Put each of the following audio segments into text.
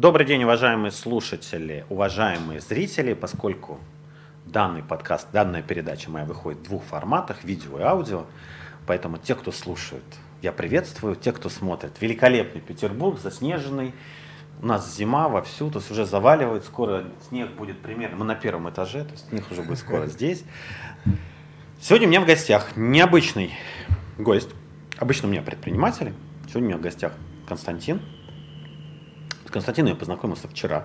Добрый день, уважаемые слушатели, уважаемые зрители, поскольку данный подкаст, данная передача моя выходит в двух форматах, видео и аудио, поэтому те, кто слушает, я приветствую, те, кто смотрит, великолепный Петербург, заснеженный, у нас зима вовсю, то есть уже заваливает, скоро снег будет примерно, мы на первом этаже, то есть снег уже будет скоро здесь. Сегодня у меня в гостях необычный гость, обычно у меня предприниматели, сегодня у меня в гостях Константин. С Константином я познакомился вчера.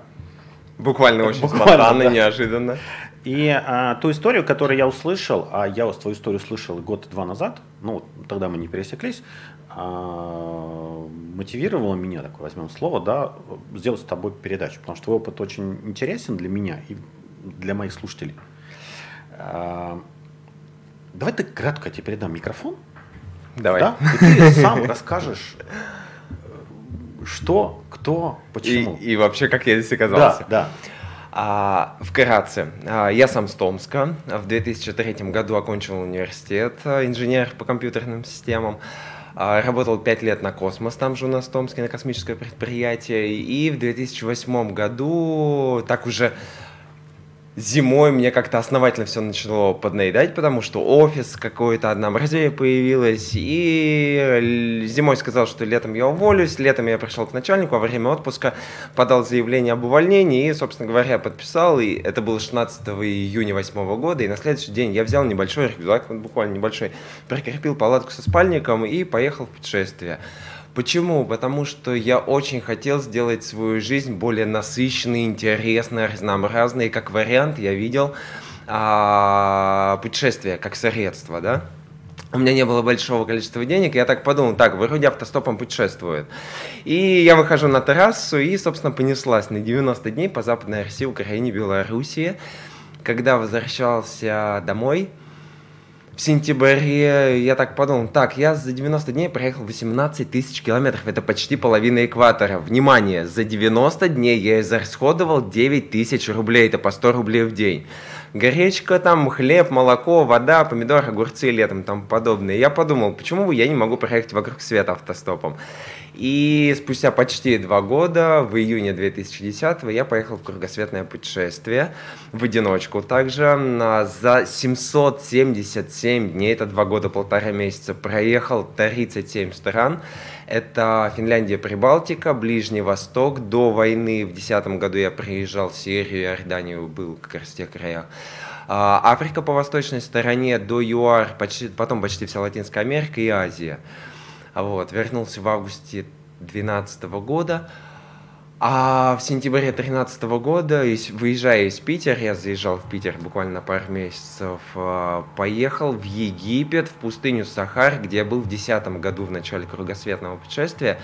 Буквально очень Буквально, спонтанно, да. неожиданно. И а, ту историю, которую я услышал, а я твою историю слышал год-два назад, ну, тогда мы не пересеклись, а, мотивировало меня, такое возьмем слово, да, сделать с тобой передачу, потому что твой опыт очень интересен для меня и для моих слушателей. А, давай ты кратко тебе передам микрофон. Давай. Да? И ты сам расскажешь, что, кто, почему. И, и вообще, как я здесь оказался. Да, да. А, вкратце, а, я сам с Томска. В 2003 году окончил университет, а, инженер по компьютерным системам. А, работал пять лет на космос, там же у нас в Томске, на космическое предприятие. И в 2008 году так уже зимой мне как-то основательно все начало поднаедать, потому что офис какой-то однообразие появилось, и зимой сказал, что летом я уволюсь, летом я пришел к начальнику, во время отпуска подал заявление об увольнении и, собственно говоря, подписал, и это было 16 июня 2008 года, и на следующий день я взял небольшой рюкзак, буквально небольшой, прикрепил палатку со спальником и поехал в путешествие. Почему? Потому что я очень хотел сделать свою жизнь более насыщенной, интересной, разнообразной. Как вариант я видел а, путешествие как средство, да? у меня не было большого количества денег, я так подумал, так, вроде автостопом путешествует. И я выхожу на террасу и, собственно, понеслась на 90 дней по Западной России, Украине, Белоруссии. Когда возвращался домой, в сентябре я так подумал, так, я за 90 дней проехал 18 тысяч километров, это почти половина экватора. Внимание, за 90 дней я израсходовал 9 тысяч рублей, это по 100 рублей в день. Гречка, там, хлеб, молоко, вода, помидоры, огурцы летом, там подобное. Я подумал, почему бы я не могу проехать вокруг света автостопом. И спустя почти два года, в июне 2010 я поехал в кругосветное путешествие в одиночку. Также за 777 дней, это два года, полтора месяца, проехал 37 стран. Это Финляндия, Прибалтика, Ближний Восток. До войны в 2010 году я приезжал в Сирию, Иорданию, был как раз в тех краях. А, Африка по восточной стороне, до ЮАР, почти, потом почти вся Латинская Америка и Азия. Вот, вернулся в августе 2012 года. А в сентябре 2013 года, выезжая из Питера, я заезжал в Питер буквально пару месяцев, а, поехал в Египет, в пустыню Сахар, где я был в 2010 году в начале кругосветного путешествия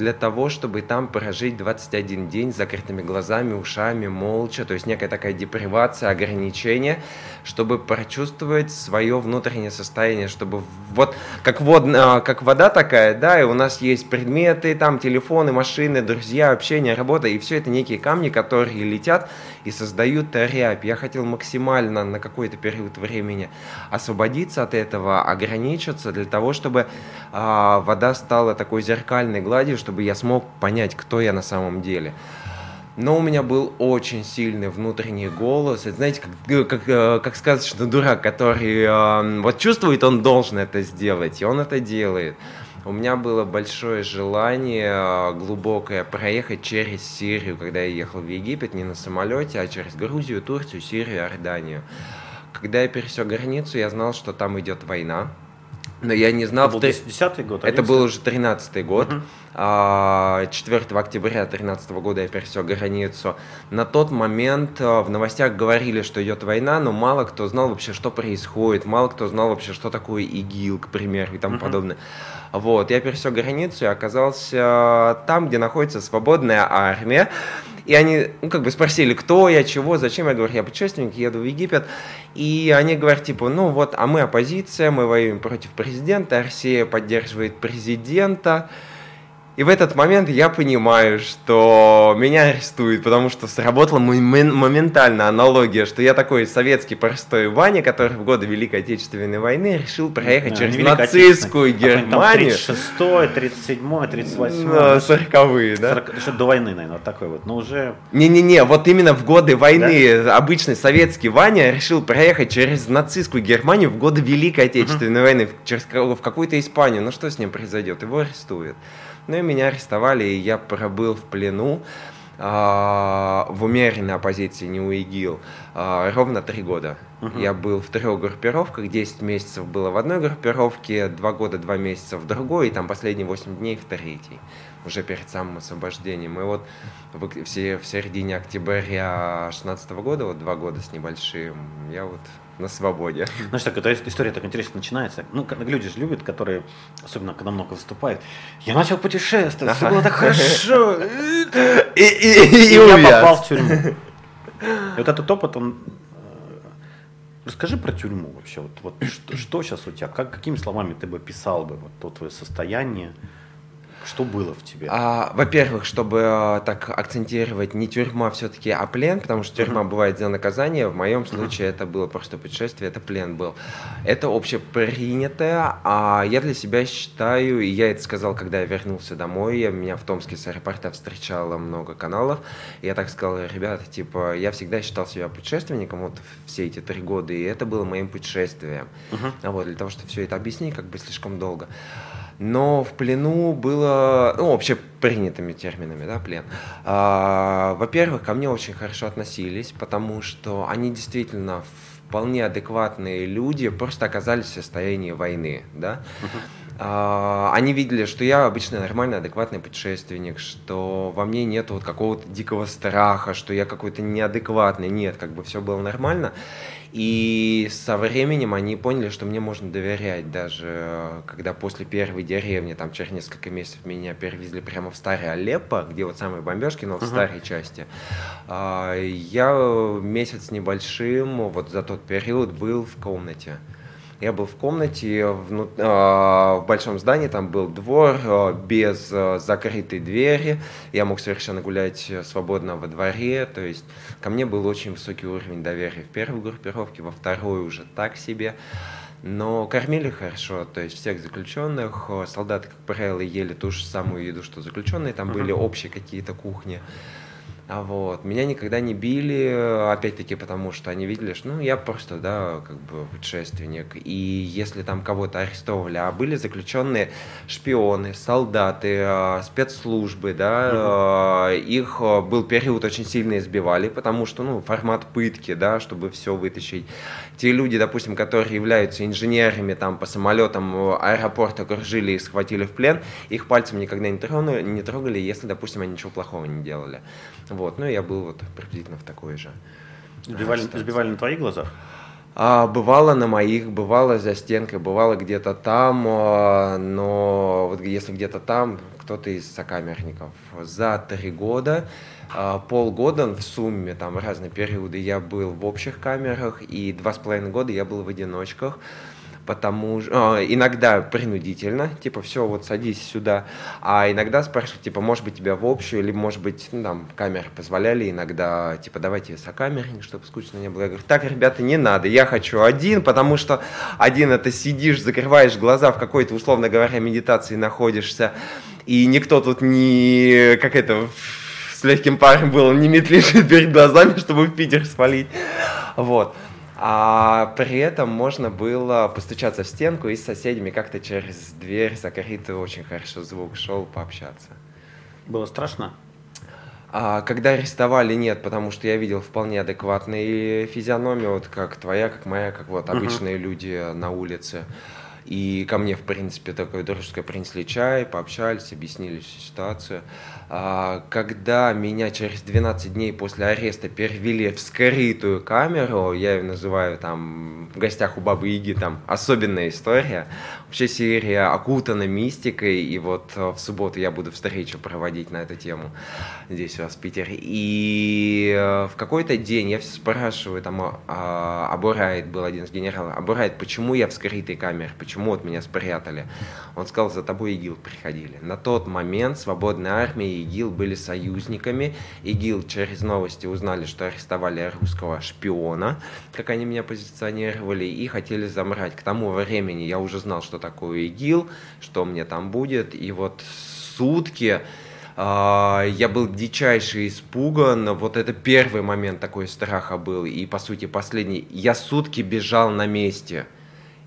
для того, чтобы там прожить 21 день с закрытыми глазами, ушами, молча, то есть некая такая депривация, ограничение, чтобы прочувствовать свое внутреннее состояние, чтобы вот как, вод, а, как вода такая, да, и у нас есть предметы, там телефоны, машины, друзья, общение, работа, и все это некие камни, которые летят и создают рябь. Я хотел максимально на какой-то период времени освободиться от этого, ограничиться для того, чтобы э, вода стала такой зеркальной гладью, чтобы я смог понять, кто я на самом деле. Но у меня был очень сильный внутренний голос. Это, знаете, как, как, э, как сказочный дурак, который э, вот чувствует, он должен это сделать, и он это делает. У меня было большое желание э, глубокое проехать через Сирию, когда я ехал в Египет, не на самолете, а через Грузию, Турцию, Сирию, Иорданию. Когда я пересек границу, я знал, что там идет война. Но я не знал... Это был 10 год? 11? Это был уже 13 год. Угу. 4 а, октября 2013 года я пересек границу. На тот момент а, в новостях говорили, что идет война, но мало кто знал вообще, что происходит, мало кто знал вообще, что такое ИГИЛ, к примеру, и тому uh-huh. подобное. Вот, я пересек границу и оказался там, где находится свободная армия. И они, ну, как бы спросили, кто я, чего, зачем. Я говорю, я путешественник, еду в Египет. И они говорят, типа, ну вот, а мы оппозиция, мы воюем против президента, Россия поддерживает президента. И в этот момент я понимаю, что меня арестуют, потому что сработала моментально аналогия, что я такой советский простой Ваня, который в годы Великой Отечественной войны решил проехать да, через нацистскую Германию. 36 37 38 ну, 40-е, да? 40, еще до войны, наверное, вот такой вот, но уже... Не-не-не, вот именно в годы войны да? обычный советский Ваня решил проехать через нацистскую Германию в годы Великой Отечественной uh-huh. войны, через, в какую-то Испанию. Ну что с ним произойдет? Его арестуют. Ну и меня арестовали, и я пробыл в плену а, в умеренной оппозиции, не у ИГИЛ, ровно три года. Uh-huh. Я был в трех группировках, 10 месяцев было в одной группировке, 2 года, 2 месяца в другой, и там последние 8 дней в третьей, уже перед самым освобождением. И вот в, в, в середине октября 2016 года, вот 2 года с небольшим, я вот на свободе. Знаешь, так эта история так интересно начинается. Ну, люди же любят, которые, особенно когда много выступают. Я начал путешествовать, все было так хорошо. И, я попал в тюрьму. Вот этот опыт, он э, Расскажи про тюрьму вообще. Вот, вот что, что сейчас у тебя? Как, какими словами ты бы писал бы вот то твое состояние? Что было в тебе? А, во-первых, чтобы а, так акцентировать не тюрьма все-таки, а плен, потому что тюрьма uh-huh. бывает за наказание. В моем случае uh-huh. это было просто путешествие, это плен был. Это общепринятое, а я для себя считаю, и я это сказал, когда я вернулся домой, я, меня в Томске с аэропорта встречало много каналов, я так сказал, ребята, типа, я всегда считал себя путешественником вот все эти три года, и это было моим путешествием. Uh-huh. Вот, для того, чтобы все это объяснить, как бы слишком долго но в плену было, ну, вообще принятыми терминами, да, плен. А, во-первых, ко мне очень хорошо относились, потому что они действительно вполне адекватные люди, просто оказались в состоянии войны, да. А, они видели, что я обычно нормальный, адекватный путешественник, что во мне нет вот какого-то дикого страха, что я какой-то неадекватный, нет, как бы все было нормально. И со временем они поняли, что мне можно доверять, даже когда после первой деревни, там через несколько месяцев меня перевезли прямо в старый Алеппо, где вот самые бомбежки, но в uh-huh. старой части. А, я месяц небольшим, вот за тот период был в комнате. Я был в комнате вну, э, в большом здании, там был двор э, без э, закрытой двери, я мог совершенно гулять свободно во дворе, то есть ко мне был очень высокий уровень доверия в первой группировке, во второй уже так себе. Но кормили хорошо, то есть всех заключенных, солдаты, как правило, ели ту же самую еду, что заключенные, там uh-huh. были общие какие-то кухни. А вот. Меня никогда не били, опять-таки, потому что они видели, что ну, я просто, да, как бы путешественник. И если там кого-то арестовывали, а были заключенные шпионы, солдаты, а, спецслужбы, да, угу. их а, был период очень сильно избивали, потому что, ну, формат пытки, да, чтобы все вытащить. Те люди, допустим, которые являются инженерами там по самолетам аэропорта окружили и схватили в плен, их пальцем никогда не трогали, не трогали, если, допустим, они ничего плохого не делали. Вот, ну я был вот приблизительно в такой же. Сбивали, сбивали на твоих глазах? А, бывало на моих, бывало за стенкой, бывало где-то там, а, но вот если где-то там, кто-то из сокамерников. За три года, а, полгода в сумме, там разные периоды я был в общих камерах, и два с половиной года я был в одиночках потому что э, иногда принудительно, типа, все, вот садись сюда, а иногда спрашивают, типа, может быть, тебя в общую, или, может быть, ну, там, камеры позволяли иногда, типа, давайте сокамерник, чтобы скучно не было. Я говорю, так, ребята, не надо, я хочу один, потому что один это сидишь, закрываешь глаза в какой-то, условно говоря, медитации находишься, и никто тут не, как это, с легким паром был, не метлит перед глазами, чтобы в Питер свалить. Вот. А при этом можно было постучаться в стенку и с соседями как-то через дверь закрытую очень хорошо звук шел пообщаться. Было страшно? А, когда арестовали, нет, потому что я видел вполне адекватные физиономии, вот как твоя, как моя, как вот обычные uh-huh. люди на улице. И ко мне, в принципе, такое дружеское принесли чай, пообщались, объяснили всю ситуацию. А, когда меня через 12 дней после ареста перевели в скрытую камеру, я ее называю там в гостях у Бабы Иги, там особенная история. Вообще серия окутана мистикой, и вот в субботу я буду встречу проводить на эту тему здесь у вас в Питере. И э, в какой-то день я все спрашиваю, там а, Абурайт был один из генералов, Абурайт, почему я в скрытой камере, почему от меня спрятали. Он сказал, за тобой ИГИЛ приходили. На тот момент свободная армия ИГИЛ были союзниками. ИГИЛ через новости узнали, что арестовали русского шпиона, как они меня позиционировали, и хотели замрать. К тому времени я уже знал, что такое ИГИЛ, что мне там будет, и вот сутки а, я был дичайше испуган. Вот это первый момент такой страха был. И, по сути, последний. Я сутки бежал на месте.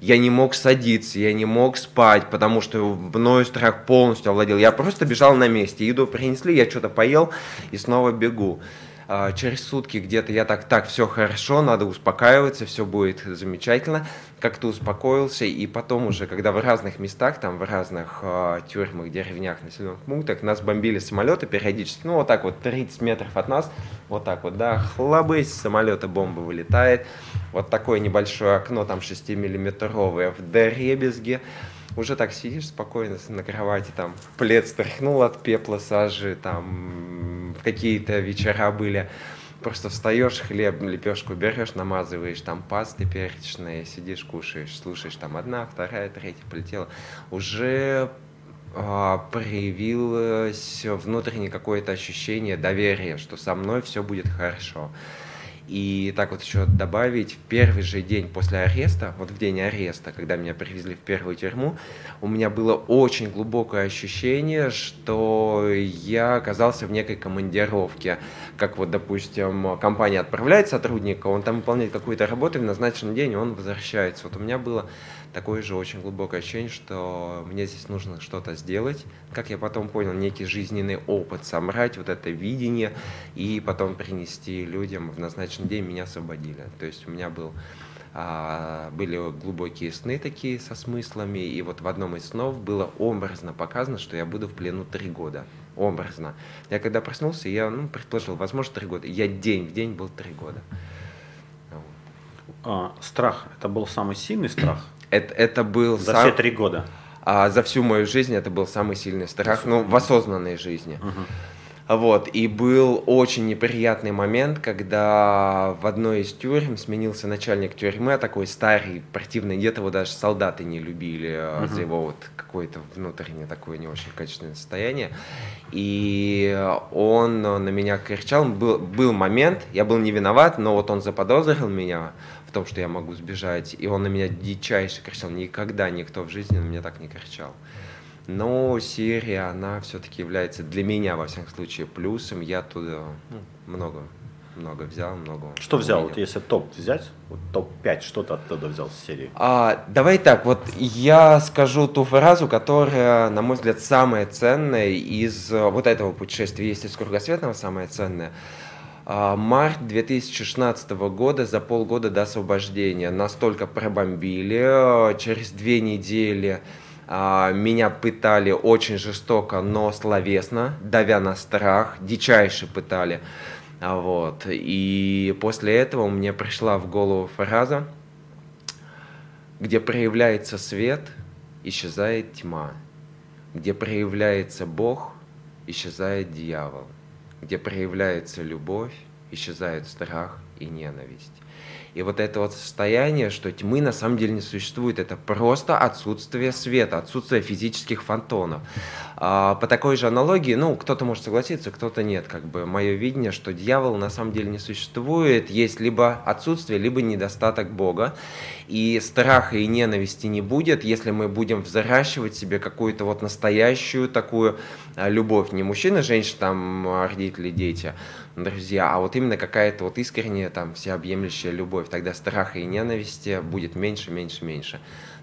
Я не мог садиться, я не мог спать, потому что мною страх полностью овладел. Я просто бежал на месте. Еду принесли, я что-то поел и снова бегу. А, через сутки где-то я так, так, все хорошо, надо успокаиваться, все будет замечательно. Как-то успокоился, и потом уже, когда в разных местах, там в разных э, тюрьмах, деревнях, населенных пунктах, нас бомбили самолеты периодически, ну вот так вот 30 метров от нас, вот так вот, да, хлобысь, самолета бомба вылетает, вот такое небольшое окно, там 6-миллиметровое в дребезге, уже так сидишь спокойно на кровати, там плед стряхнул от пепла, сажи, там какие-то вечера были. Просто встаешь, хлеб, лепешку берешь, намазываешь, там пасты перечные, сидишь, кушаешь, слушаешь, там одна, вторая, третья полетела. Уже а, проявилось внутреннее какое-то ощущение доверия, что со мной все будет хорошо. И так вот еще добавить, в первый же день после ареста, вот в день ареста, когда меня привезли в первую тюрьму, у меня было очень глубокое ощущение, что я оказался в некой командировке. Как вот, допустим, компания отправляет сотрудника, он там выполняет какую-то работу, в назначенный день он возвращается. Вот у меня было такое же очень глубокое ощущение, что мне здесь нужно что-то сделать. Как я потом понял, некий жизненный опыт, собрать вот это видение и потом принести людям в назначенный день меня освободили. То есть у меня был а, были глубокие сны такие со смыслами, и вот в одном из снов было образно показано, что я буду в плену три года. Образно. Я когда проснулся, я ну, предположил, возможно, три года. Я день в день был три года. А, страх, это был самый сильный страх? Это, это был... За сам... все три года? А, за всю мою жизнь это был самый сильный страх, ну, в осознанной жизни. Угу. Вот, и был очень неприятный момент, когда в одной из тюрем сменился начальник тюрьмы, такой старый, противный дед, его даже солдаты не любили угу. за его вот какое-то внутреннее такое не очень качественное состояние. И он на меня кричал, был, был момент, я был не виноват, но вот он заподозрил меня, том, что я могу сбежать. И он на меня дичайше кричал. Никогда никто в жизни на меня так не кричал. Но серия, она все-таки является для меня, во всяком случае, плюсом. Я туда ну, много, много взял, много. Что взял? Вот если топ взять, вот топ-5, что ты оттуда взял с серии? А, давай так, вот я скажу ту фразу, которая, на мой взгляд, самая ценная из вот этого путешествия, если с кругосветного самая ценная. А, март 2016 года, за полгода до освобождения, настолько пробомбили. Через две недели а, меня пытали очень жестоко, но словесно, давя на страх, дичайше пытали. А, вот. И после этого мне пришла в голову фраза, где проявляется свет, исчезает тьма. Где проявляется Бог, исчезает дьявол где проявляется любовь, исчезает страх и ненависть. И вот это вот состояние, что тьмы на самом деле не существует, это просто отсутствие света, отсутствие физических фантонов. А, по такой же аналогии, ну, кто-то может согласиться, кто-то нет. Как бы мое видение, что дьявол на самом деле не существует, есть либо отсутствие, либо недостаток Бога. И страха и ненависти не будет, если мы будем взращивать себе какую-то вот настоящую такую а, любовь. Не мужчина, женщина, там, родители, дети, друзья, а вот именно какая-то вот искренняя, там, всеобъемлющая любовь. Тогда страха и ненависти будет меньше, меньше, меньше.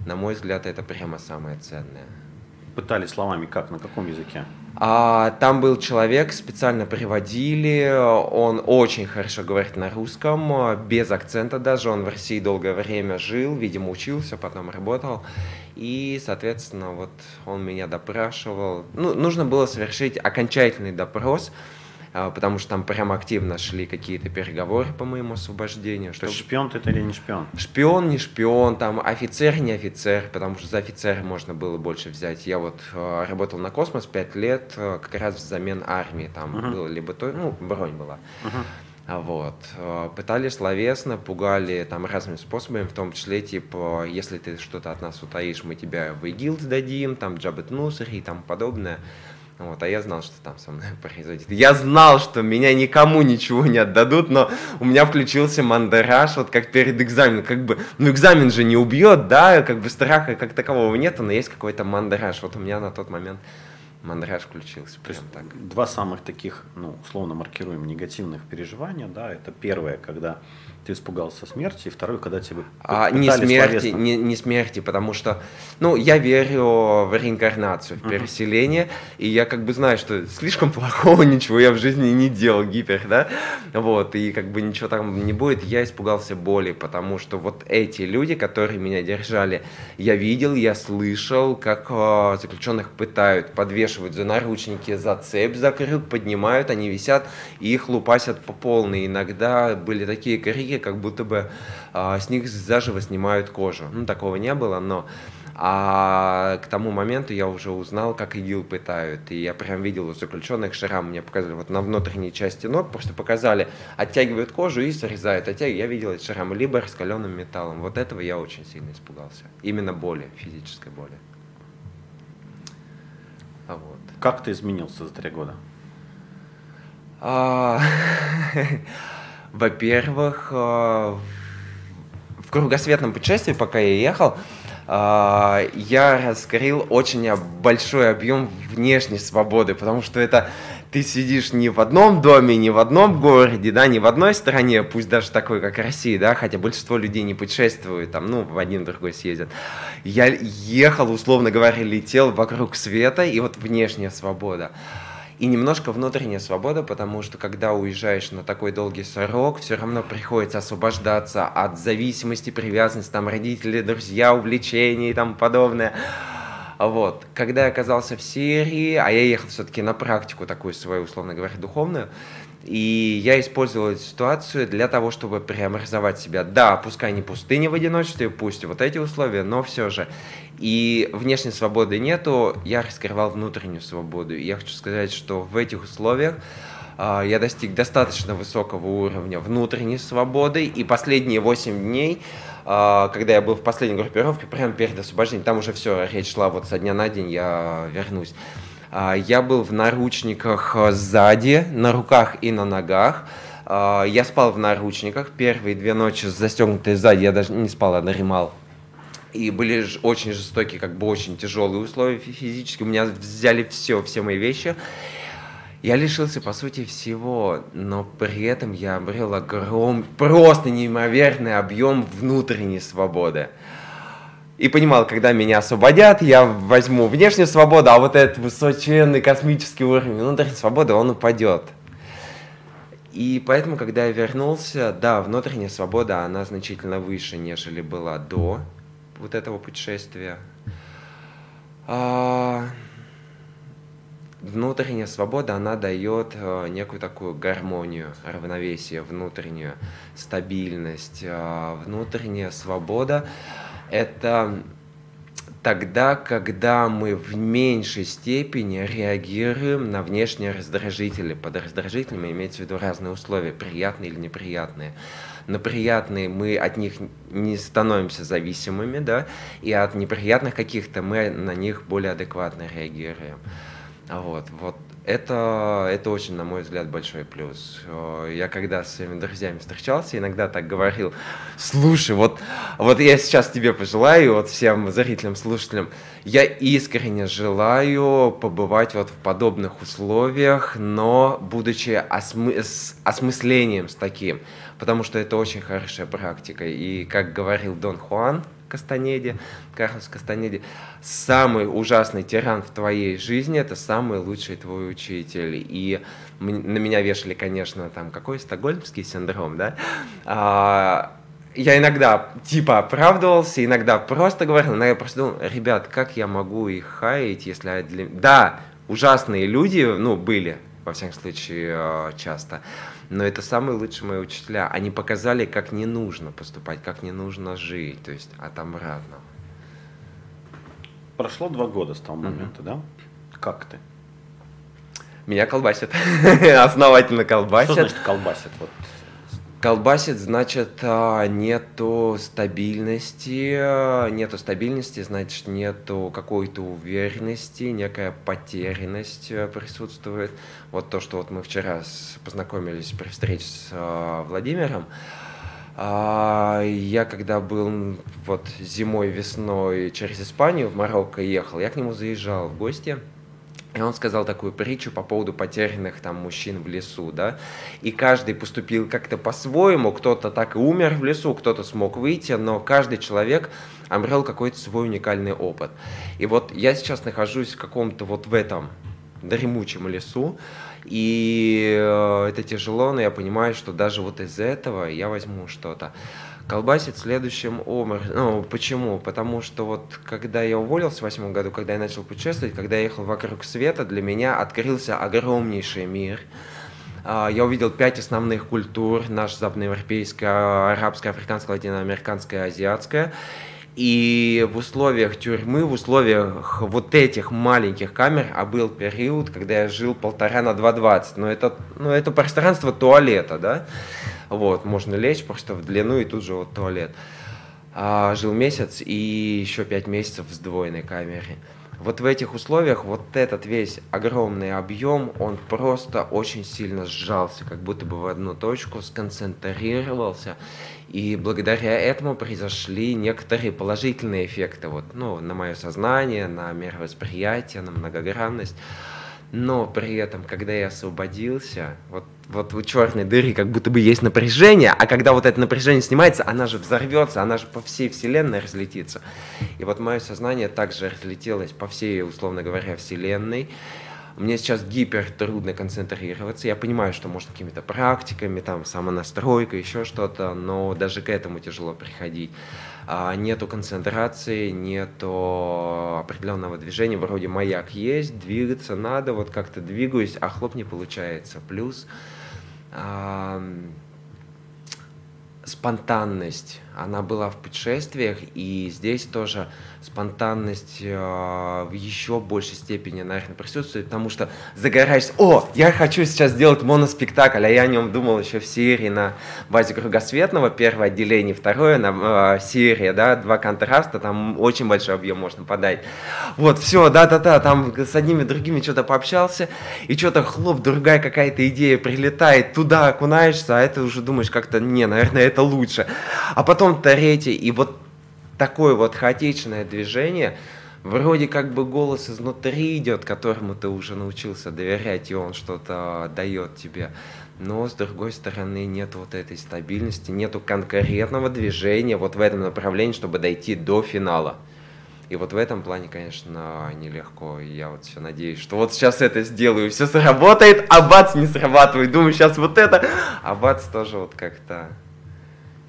На мой взгляд, это прямо самое ценное. Пытали словами как? На каком языке? А, там был человек, специально приводили, он очень хорошо говорит на русском, без акцента даже, он в России долгое время жил, видимо, учился, потом работал, и, соответственно, вот он меня допрашивал. Ну, нужно было совершить окончательный допрос, потому что там прям активно шли какие-то переговоры по моему освобождению. Что... шпион ты это или не шпион? Шпион, не шпион, там офицер, не офицер, потому что за офицера можно было больше взять. Я вот э, работал на космос пять лет, э, как раз взамен армии, там uh-huh. было либо то, ну, бронь была. Uh-huh. Вот. Э, пытали словесно, пугали там разными способами, в том числе, типа, если ты что-то от нас утаишь, мы тебя в ИГИЛ сдадим, там, Джабет Нусари и тому подобное. Вот, а я знал, что там со мной произойдет. Я знал, что меня никому ничего не отдадут, но у меня включился мандераж, вот как перед экзаменом. Как бы, ну, экзамен же не убьет, да, как бы страха как такового нет, но есть какой-то мандераж. Вот у меня на тот момент мандраж включился. То есть так. два самых таких, ну, условно маркируем негативных переживания, да, это первое, когда ты испугался смерти, и второе, когда тебе а, не смерти, не, не смерти, потому что, ну, я верю в реинкарнацию, в переселение, uh-huh. и я как бы знаю, что слишком плохого ничего я в жизни не делал, гипер, да, вот, и как бы ничего там не будет, я испугался боли, потому что вот эти люди, которые меня держали, я видел, я слышал, как э, заключенных пытают, подвешивают за наручники, за цепь, за крюк, поднимают, они висят, и их лупасят по полной, иногда были такие крики, книги, как будто бы а, с них заживо снимают кожу. Ну, такого не было, но... А к тому моменту я уже узнал, как ИГИЛ пытают. И я прям видел у заключенных шрам. Мне показали вот на внутренней части ног, просто показали, оттягивают кожу и срезают. Оттягивают. Я видел эти шрамы либо раскаленным металлом. Вот этого я очень сильно испугался. Именно боли, физической боли. А вот. Как ты изменился за три года? А... Во-первых, э, в кругосветном путешествии, пока я ехал, э, я раскрыл очень большой объем внешней свободы, потому что это ты сидишь не в одном доме, не в одном городе, да, не в одной стране, пусть даже такой, как Россия, да, хотя большинство людей не путешествуют, там, ну, в один другой съездят. Я ехал, условно говоря, летел вокруг света, и вот внешняя свобода и немножко внутренняя свобода, потому что когда уезжаешь на такой долгий срок, все равно приходится освобождаться от зависимости, привязанности, там, родители, друзья, увлечений и тому подобное. Вот. Когда я оказался в Сирии, а я ехал все-таки на практику такую свою, условно говоря, духовную, и я использовал эту ситуацию для того, чтобы преобразовать себя. Да, пускай не пустыня в одиночестве, пусть вот эти условия, но все же. И внешней свободы нету, я раскрывал внутреннюю свободу. И я хочу сказать, что в этих условиях э, я достиг достаточно высокого уровня внутренней свободы. И последние 8 дней, э, когда я был в последней группировке, прямо перед освобождением, там уже все, речь шла вот со дня на день, я вернусь. Э, я был в наручниках сзади, на руках и на ногах. Я спал в наручниках. Первые две ночи застегнутые сзади, я даже не спал, а дремал и были очень жестокие, как бы очень тяжелые условия физически. У меня взяли все, все мои вещи. Я лишился, по сути, всего, но при этом я обрел огром, просто неимоверный объем внутренней свободы. И понимал, когда меня освободят, я возьму внешнюю свободу, а вот этот высоченный космический уровень внутренней свободы, он упадет. И поэтому, когда я вернулся, да, внутренняя свобода, она значительно выше, нежели была до вот этого путешествия. А, внутренняя свобода, она дает э, некую такую гармонию, равновесие, внутреннюю стабильность. А, внутренняя свобода – это тогда, когда мы в меньшей степени реагируем на внешние раздражители. Под раздражителями имеется в виду разные условия, приятные или неприятные на приятные мы от них не становимся зависимыми, да, и от неприятных каких-то мы на них более адекватно реагируем. Вот, вот это, это очень, на мой взгляд, большой плюс. Я когда с своими друзьями встречался, иногда так говорил, слушай, вот, вот я сейчас тебе пожелаю, вот всем зрителям, слушателям, я искренне желаю побывать вот в подобных условиях, но будучи осмы с осмыслением с таким потому что это очень хорошая практика. И, как говорил Дон Хуан Кастанеди, Карлос Кастанеди, самый ужасный тиран в твоей жизни – это самый лучший твой учитель. И на меня вешали, конечно, там, какой стокгольмский синдром, да? А, я иногда типа оправдывался, иногда просто говорил, иногда просто думал, ребят, как я могу их хаять, если... Для... Да, ужасные люди, ну, были, во всяком случае, э, часто. Но это самые лучшие мои учителя. Они показали, как не нужно поступать, как не нужно жить, то есть от обратного. Прошло два года с того момента, mm-hmm. да? Как ты? Меня колбасит. Основательно колбасит. Что значит колбасит? Вот Колбасит, значит, а, нету стабильности, нету стабильности, значит, нету какой-то уверенности, некая потерянность э, присутствует. Вот то, что вот мы вчера познакомились при встрече с а, Владимиром, а, я когда был вот зимой, весной через Испанию в Марокко ехал, я к нему заезжал в гости – и он сказал такую притчу по поводу потерянных там мужчин в лесу, да, и каждый поступил как-то по-своему, кто-то так и умер в лесу, кто-то смог выйти, но каждый человек обрел какой-то свой уникальный опыт. И вот я сейчас нахожусь в каком-то вот в этом дремучем лесу, и э, это тяжело, но я понимаю, что даже вот из этого я возьму что-то колбасит следующим образом. Ну, почему? Потому что вот когда я уволился в восьмом году, когда я начал путешествовать, когда я ехал вокруг света, для меня открылся огромнейший мир. А, я увидел пять основных культур, наша западноевропейская, арабская, африканская, латиноамериканская, азиатская. И в условиях тюрьмы, в условиях вот этих маленьких камер, а был период, когда я жил полтора на 2,20. Но это, ну, это пространство туалета, да? Вот, можно лечь просто в длину и тут же вот туалет. А, жил месяц и еще пять месяцев в сдвоенной камере. Вот в этих условиях вот этот весь огромный объем, он просто очень сильно сжался, как будто бы в одну точку сконцентрировался. И благодаря этому произошли некоторые положительные эффекты вот, ну, на мое сознание, на мировосприятие, на многогранность. Но при этом, когда я освободился, вот, вот у черной дыры как будто бы есть напряжение, а когда вот это напряжение снимается, она же взорвется, она же по всей вселенной разлетится. И вот мое сознание также разлетелось по всей, условно говоря, вселенной. Мне сейчас гипер трудно концентрироваться. Я понимаю, что может какими-то практиками, там, самонастройка, еще что-то, но даже к этому тяжело приходить. А, нету концентрации, нету определенного движения, вроде маяк есть, двигаться надо, вот как-то двигаюсь, а хлоп не получается. Плюс спонтанность, она была в путешествиях, и здесь тоже спонтанность э, в еще большей степени, наверное, присутствует, потому что загораешься, о, я хочу сейчас сделать моноспектакль, а я о нем думал еще в серии на базе Кругосветного, первое отделение, второе на э, серии, да, два контраста, там очень большой объем можно подать. Вот, все, да-да-да, там с одними другими что-то пообщался, и что-то хлоп, другая какая-то идея прилетает, туда окунаешься, а это уже думаешь как-то, не, наверное, это лучше. А потом третий, и вот такое вот хаотичное движение, вроде как бы голос изнутри идет, которому ты уже научился доверять, и он что-то дает тебе. Но, с другой стороны, нет вот этой стабильности, нету конкретного движения вот в этом направлении, чтобы дойти до финала. И вот в этом плане, конечно, нелегко. Я вот все надеюсь, что вот сейчас это сделаю, все сработает, а бац, не срабатывает. Думаю, сейчас вот это, а бац, тоже вот как-то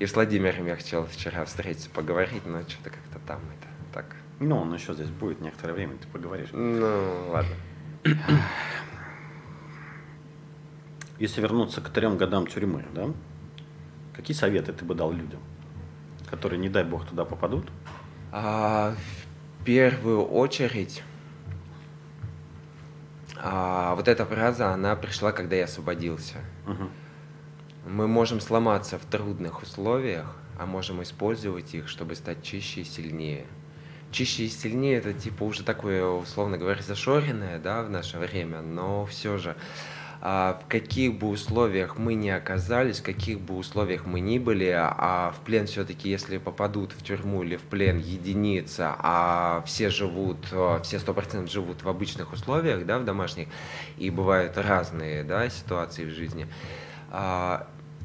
и с Владимиром я хотел вчера встретиться, поговорить, но что-то как-то там это так. Ну, он еще здесь будет некоторое время, ты поговоришь. Ну, ладно. Если вернуться к трем годам тюрьмы, да, какие советы ты бы дал людям, которые, не дай бог, туда попадут? А, в первую очередь, а, вот эта фраза, она пришла, когда я освободился. Угу. Мы можем сломаться в трудных условиях, а можем использовать их, чтобы стать чище и сильнее. Чище и сильнее это типа уже такое, условно говоря, зашоренное, да, в наше время, но все же а, в каких бы условиях мы ни оказались, в каких бы условиях мы ни были, а в плен все-таки, если попадут в тюрьму или в плен единица, а все живут, а, все сто процентов живут в обычных условиях, да, в домашних, и бывают разные, да, ситуации в жизни,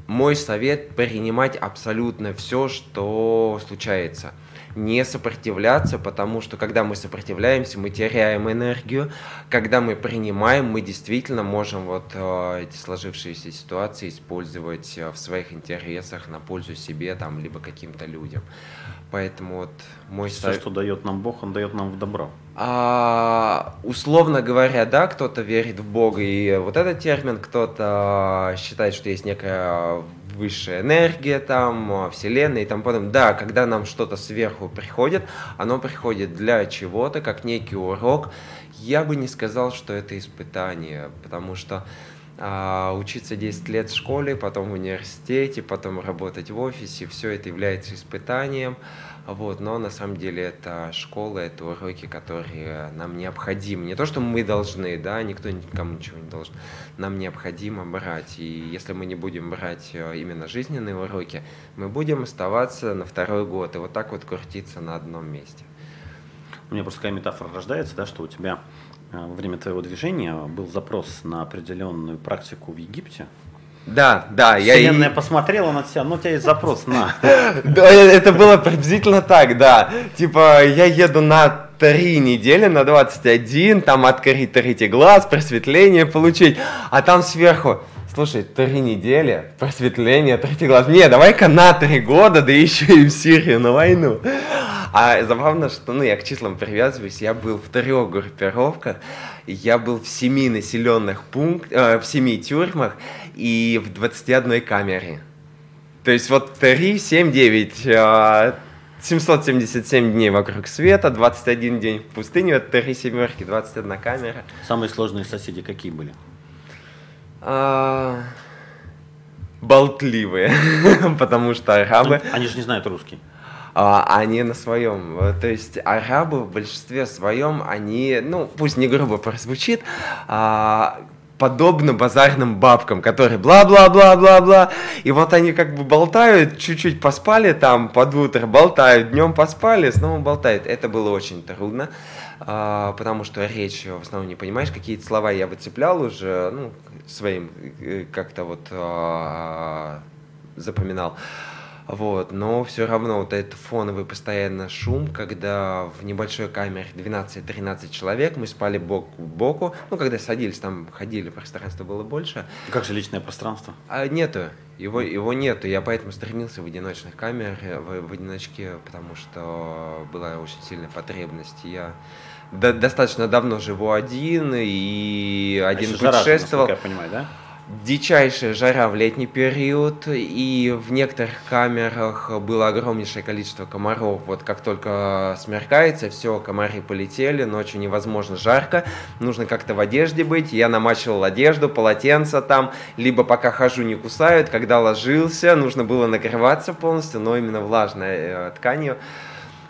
мой совет принимать абсолютно все, что случается. Не сопротивляться, потому что когда мы сопротивляемся, мы теряем энергию. Когда мы принимаем, мы действительно можем вот э, эти сложившиеся ситуации использовать э, в своих интересах на пользу себе там либо каким-то людям. Поэтому вот мой Все, совет... что дает нам Бог, Он дает нам в добро. А, условно говоря, да, кто-то верит в Бога, и вот этот термин, кто-то считает, что есть некая высшая энергия там, вселенная и там потом. Да, когда нам что-то сверху приходит, оно приходит для чего-то, как некий урок. Я бы не сказал, что это испытание, потому что а, учиться 10 лет в школе, потом в университете, потом работать в офисе, все это является испытанием. Вот, но на самом деле это школа, это уроки, которые нам необходимы. Не то, что мы должны, да, никто никому ничего не должен. Нам необходимо брать. И если мы не будем брать э, именно жизненные уроки, мы будем оставаться на второй год и вот так вот крутиться на одном месте. У меня просто такая метафора рождается, да, что у тебя во время твоего движения был запрос на определенную практику в Египте. Да, да. Вселенная я... посмотрела на тебя, ну у тебя есть запрос на. Да, это было приблизительно так, да. Типа, я еду на три недели, на 21, там открыть третий глаз, просветление получить, а там сверху, слушай, три недели, просветление, третий глаз, не, давай-ка на три года, да еще и в Сирию на войну. А забавно, что ну, я к числам привязываюсь, я был в трех группировках, я был в семи населенных пунктах, э, в семи тюрьмах и в 21 камере. То есть вот 3, 7, 9, э, 777 дней вокруг света, 21 день в пустыне, это 3 семерки, 21 камера. Самые сложные соседи какие были? А, болтливые, потому что арабы... Они же не знают русский а, они на своем. То есть арабы в большинстве своем, они, ну, пусть не грубо прозвучит, а, подобно базарным бабкам, которые бла-бла-бла-бла-бла, и вот они как бы болтают, чуть-чуть поспали там под утро, болтают, днем поспали, снова болтают. Это было очень трудно, а, потому что речь в основном не понимаешь, какие-то слова я выцеплял уже, ну, своим э, как-то вот а, запоминал. Вот, но все равно вот этот фоновый постоянно шум, когда в небольшой камере 12-13 человек, мы спали бок к боку, ну, когда садились, там ходили, пространство было больше. Как же личное пространство? А, нету, его, его нету, я поэтому стремился в одиночных камерах, в, в одиночке, потому что была очень сильная потребность. Я до, достаточно давно живу один, и а один а путешествовал. Жара, я понимаю, да? Дичайшая жара в летний период, и в некоторых камерах было огромнейшее количество комаров. Вот как только смеркается, все, комары полетели, ночью невозможно жарко, нужно как-то в одежде быть. Я намачивал одежду, полотенце там, либо пока хожу не кусают, когда ложился, нужно было накрываться полностью, но именно влажной э, тканью.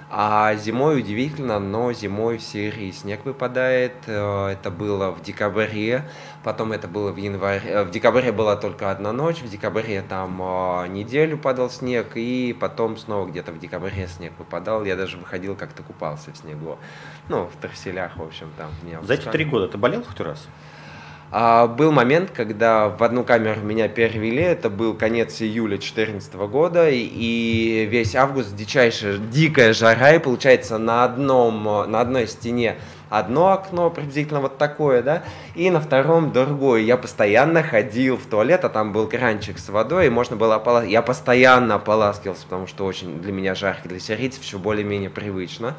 А зимой удивительно, но зимой в Сирии снег выпадает. Э, это было в декабре, потом это было в январе. Э, в декабре была только одна ночь, в декабре там э, неделю падал снег, и потом снова где-то в декабре снег выпадал. Я даже выходил, как-то купался в снегу. Ну, в траселях, в общем, там. За эти три года ты болел хоть раз? А, был момент, когда в одну камеру меня перевели, это был конец июля 2014 года, и весь август дичайшая, дикая жара, и получается на, одном, на одной стене одно окно приблизительно вот такое, да, и на втором другое. Я постоянно ходил в туалет, а там был кранчик с водой, и можно было ополаскиваться. Я постоянно ополаскивался, потому что очень для меня жарко, для сирийцев все более-менее привычно.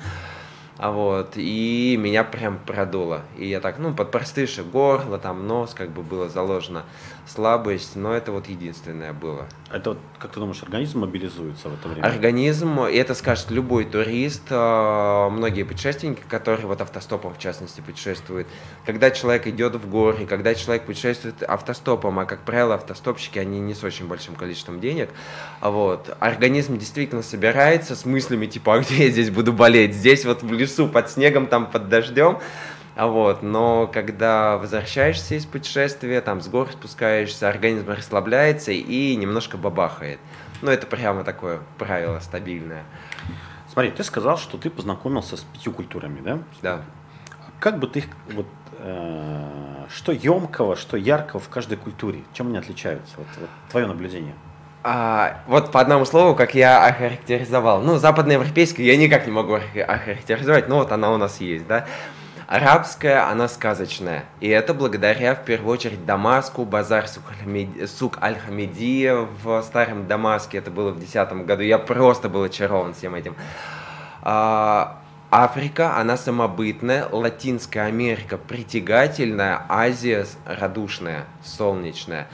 А вот, и меня прям продуло. И я так, ну, под простыше горло, там нос как бы было заложено слабость, но это вот единственное было. Это вот, как ты думаешь, организм мобилизуется в это время? Организм, и это скажет любой турист, а, многие путешественники, которые вот автостопом в частности путешествуют. Когда человек идет в горы, когда человек путешествует автостопом, а как правило автостопщики, они не с очень большим количеством денег, а вот, организм действительно собирается с мыслями типа, а где я здесь буду болеть? Здесь вот в лесу под снегом, там под дождем, а вот, но когда возвращаешься из путешествия, там с гор спускаешься, организм расслабляется и немножко бабахает. Ну, это прямо такое правило стабильное. Смотри, ты сказал, что ты познакомился с пятью культурами, да? Да. Как бы ты вот э, что емкого, что яркого в каждой культуре? Чем они отличаются? Вот, вот твое наблюдение. А, вот по одному слову, как я охарактеризовал. Ну, западноевропейскую я никак не могу охарактеризовать, но вот она у нас есть, да. Арабская, она сказочная. И это благодаря, в первую очередь, Дамаску, базар Сук Аль-Хамиди в Старом Дамаске. Это было в 2010 году. Я просто был очарован всем этим. А, Африка, она самобытная, Латинская Америка притягательная, Азия радушная, солнечная.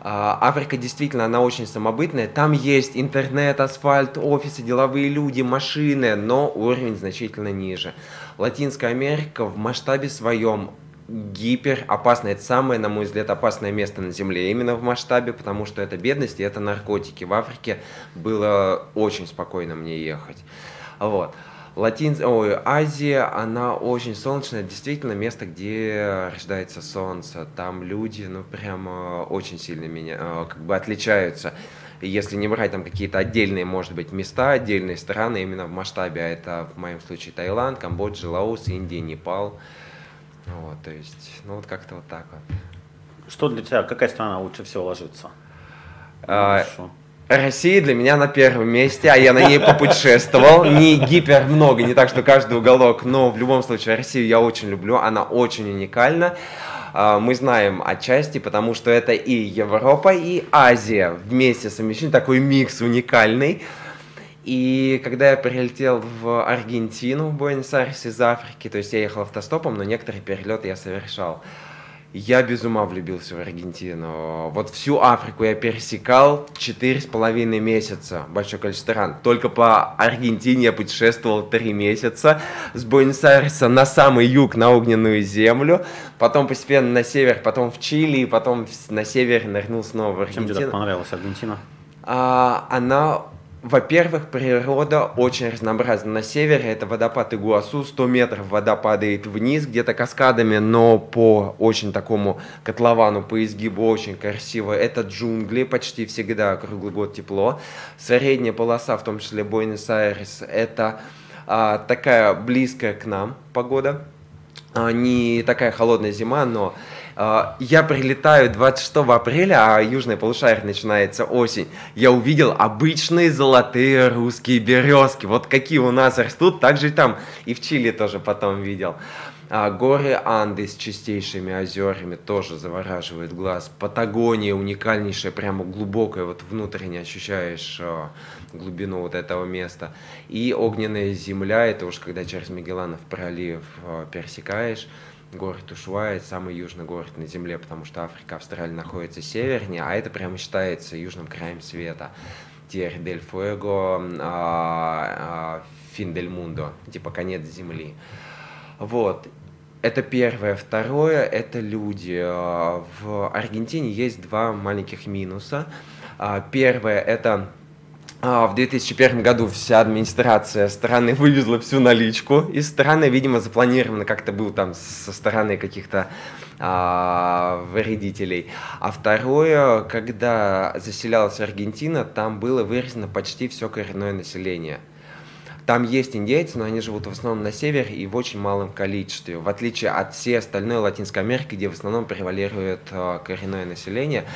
А, Африка действительно, она очень самобытная. Там есть интернет, асфальт, офисы, деловые люди, машины, но уровень значительно ниже. Латинская Америка в масштабе своем гипер опасно. Это самое, на мой взгляд, опасное место на Земле именно в масштабе, потому что это бедность и это наркотики. В Африке было очень спокойно мне ехать. Вот. Латин... Ой, Азия, она очень солнечная, действительно место, где рождается солнце. Там люди, ну, прямо очень сильно меня, э, как бы отличаются. Если не брать там какие-то отдельные, может быть, места, отдельные страны, именно в масштабе, а это в моем случае Таиланд, Камбоджа, Лаос, Индия, Непал. Вот, то есть, ну вот как-то вот так вот. Что для тебя, какая страна лучше всего ложится? А, Россия для меня на первом месте, а я на ней попутешествовал. Не гипер много, не так, что каждый уголок, но в любом случае Россию я очень люблю, она очень уникальна. А, мы знаем отчасти, потому что это и Европа, и Азия вместе совмещены, такой микс уникальный. И когда я прилетел в Аргентину, в Буэнос-Айрес из Африки, то есть я ехал автостопом, но некоторые перелеты я совершал. Я без ума влюбился в Аргентину. Вот всю Африку я пересекал четыре с половиной месяца. Большое количество стран. Только по Аргентине я путешествовал три месяца. С Буэнос-Айреса на самый юг, на огненную землю. Потом постепенно на север, потом в Чили, и потом на север нырнул снова в Аргентину. Чем тебе так понравилась Аргентина? А, она во-первых, природа очень разнообразна. На севере это водопад Игуасу, 100 метров вода падает вниз, где-то каскадами, но по очень такому котловану, по изгибу очень красиво. Это джунгли, почти всегда круглый год тепло. Средняя полоса, в том числе Буэнос-Айрес, это а, такая близкая к нам погода. А, не такая холодная зима, но я прилетаю 26 апреля, а южное полушарие начинается осень. Я увидел обычные золотые русские березки. Вот какие у нас растут, так же и там. И в Чили тоже потом видел. А, горы Анды с чистейшими озерами тоже завораживает глаз. Патагония уникальнейшая, прямо глубокая, вот внутренне ощущаешь а, глубину вот этого места. И огненная земля, это уж когда через Магелланов пролив пересекаешь город Ушуа, это самый южный город на Земле, потому что Африка, Австралия находится севернее, а это прямо считается южным краем света. Тьерри дель Фуэго, а, а, Фин дель Мундо, типа конец Земли. Вот. Это первое. Второе – это люди. А, в Аргентине есть два маленьких минуса. Первое – это в 2001 году вся администрация страны вывезла всю наличку из страны, видимо, запланировано как-то был там со стороны каких-то а, вредителей. А второе, когда заселялась Аргентина, там было вырезано почти все коренное население. Там есть индейцы, но они живут в основном на севере и в очень малом количестве, в отличие от всей остальной Латинской Америки, где в основном превалирует а, коренное население.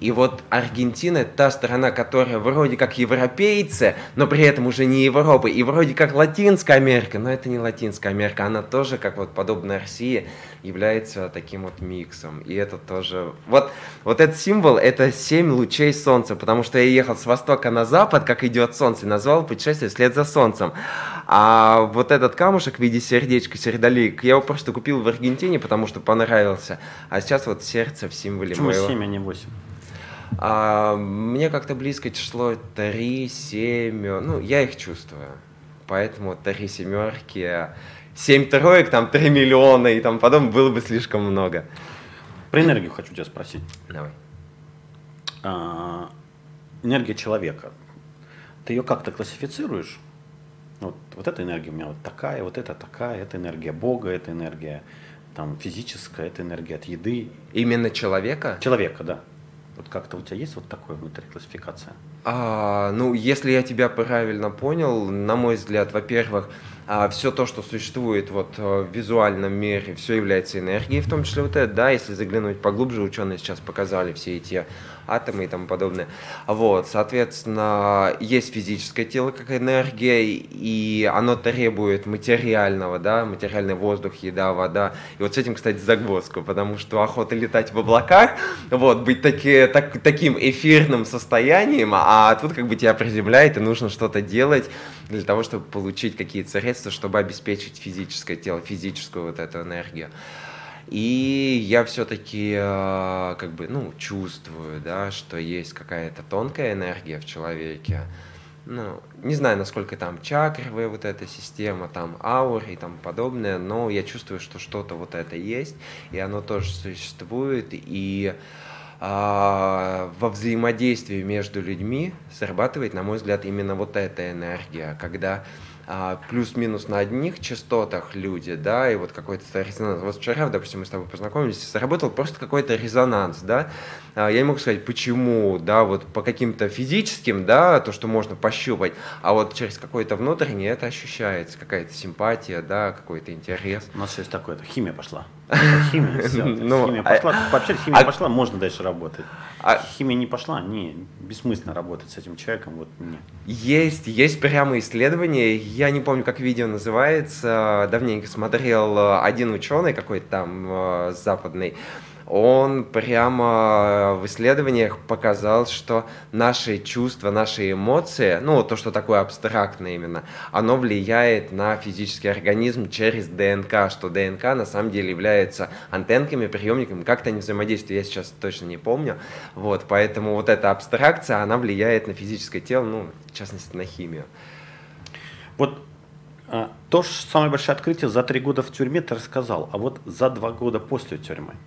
И вот Аргентина – та страна, которая вроде как европейцы, но при этом уже не Европа, и вроде как Латинская Америка, но это не Латинская Америка, она тоже, как вот подобно России, является таким вот миксом. И это тоже... Вот, вот этот символ – это семь лучей солнца, потому что я ехал с востока на запад, как идет солнце, и назвал путешествие «След за солнцем». А вот этот камушек в виде сердечка, сердолик, я его просто купил в Аргентине, потому что понравился. А сейчас вот сердце в символе Почему моего... 7, а не 8? А, мне как-то близко число 3, 7, ну, я их чувствую. Поэтому 3 семерки, 7 троек, там 3 миллиона и там потом было бы слишком много. Про энергию хочу тебя спросить. Давай. А, энергия человека. Ты ее как-то классифицируешь? Вот, вот эта энергия у меня вот такая, вот это такая, это энергия Бога, это энергия там, физическая, это энергия от еды. Именно человека? Человека, да. Вот как-то у тебя есть вот такое внутри классификация? А, ну, если я тебя правильно понял, на мой взгляд, во-первых, все то, что существует вот э, в визуальном мире, все является энергией, в том числе вот это, да, если заглянуть поглубже, ученые сейчас показали все эти атомы и тому подобное. Вот, соответственно, есть физическое тело как энергия, и оно требует материального, да, материальный воздух, еда, вода. И вот с этим, кстати, загвоздка, потому что охота летать в облаках, вот, быть таки, так, таким эфирным состоянием, а тут как бы тебя приземляет, и нужно что-то делать для того, чтобы получить какие-то средства, чтобы обеспечить физическое тело, физическую вот эту энергию. И я все-таки э, как бы, ну, чувствую, да, что есть какая-то тонкая энергия в человеке, ну, не знаю, насколько там чакровая вот эта система, там ауры и там подобное, но я чувствую, что что-то вот это есть, и оно тоже существует, и во взаимодействии между людьми срабатывает, на мой взгляд, именно вот эта энергия, когда а, плюс-минус на одних частотах люди, да, и вот какой-то резонанс. Вот вчера, допустим, мы с тобой познакомились, сработал просто какой-то резонанс, да. А, я не могу сказать, почему, да, вот по каким-то физическим, да, то, что можно пощупать, а вот через какой-то внутренний это ощущается, какая-то симпатия, да, какой-то интерес. У нас есть такое, химия пошла. Химия, все. Ну, химия а пошла. Вообще химия пошла, можно дальше работать. А химия не пошла, не, бессмысленно работать с этим человеком, вот не. Есть, есть прямо исследования, я не помню, как видео называется, давненько смотрел э, один ученый какой-то там э, западный, он прямо в исследованиях показал, что наши чувства, наши эмоции, ну, то, что такое абстрактное именно, оно влияет на физический организм через ДНК, что ДНК на самом деле является антенками, приемниками, как-то они взаимодействуют, я сейчас точно не помню, вот, поэтому вот эта абстракция, она влияет на физическое тело, ну, в частности, на химию. Вот а, то же самое большое открытие за три года в тюрьме ты рассказал, а вот за два года после тюрьмы –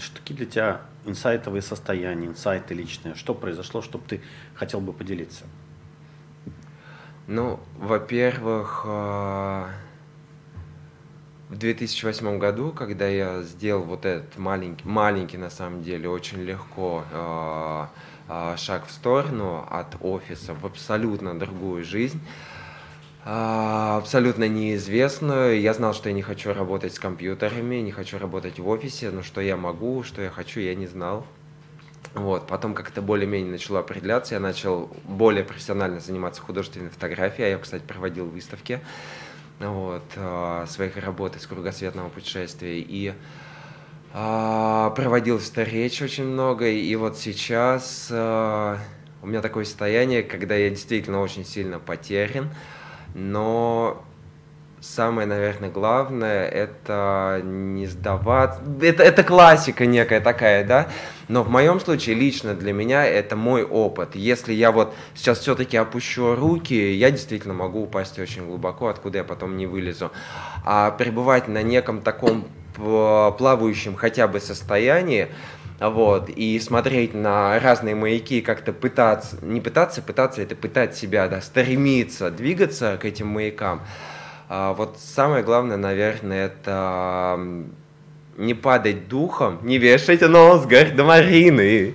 что какие для тебя инсайтовые состояния, инсайты личные? Что произошло, чтобы ты хотел бы поделиться? Ну, во-первых, а, в 2008 году, когда я сделал вот этот маленький, маленький на самом деле, очень легко а, а, шаг в сторону от офиса в абсолютно другую жизнь, абсолютно неизвестную. Я знал, что я не хочу работать с компьютерами, не хочу работать в офисе, но что я могу, что я хочу, я не знал. Вот. Потом как-то более-менее начало определяться, я начал более профессионально заниматься художественной фотографией, я, кстати, проводил выставки вот, а, своих работ из кругосветного путешествия, и а, проводил встречи очень много, и вот сейчас у меня такое состояние, когда я действительно очень сильно потерян, но самое, наверное, главное это не сдаваться. Это, это классика некая такая, да? Но в моем случае лично для меня это мой опыт. Если я вот сейчас все-таки опущу руки, я действительно могу упасть очень глубоко, откуда я потом не вылезу. А пребывать на неком таком плавающем хотя бы состоянии, вот, и смотреть на разные маяки, как-то пытаться, не пытаться, пытаться это пытать себя, да, стремиться двигаться к этим маякам. А вот самое главное, наверное, это не падать духом, не вешать нос гардемарины.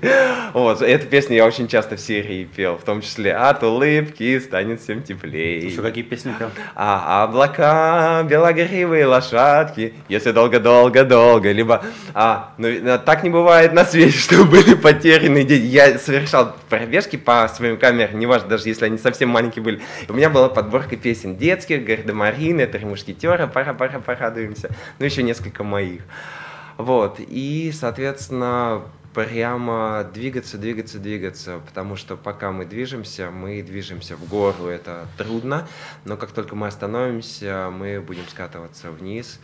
Вот, эту песню я очень часто в серии пел, в том числе «От улыбки станет всем теплее». Еще какие песни пел? А облака, белогривые лошадки, если долго-долго-долго, либо а, ну, так не бывает на свете, что были потеряны дети. Я совершал пробежки по своим камерам, неважно, даже если они совсем маленькие были. У меня была подборка песен детских, Гардемарины, Три мушкетера, пара-пара, порадуемся, ну еще несколько моих. Вот, и, соответственно, прямо двигаться, двигаться, двигаться, потому что пока мы движемся, мы движемся в гору, это трудно, но как только мы остановимся, мы будем скатываться вниз,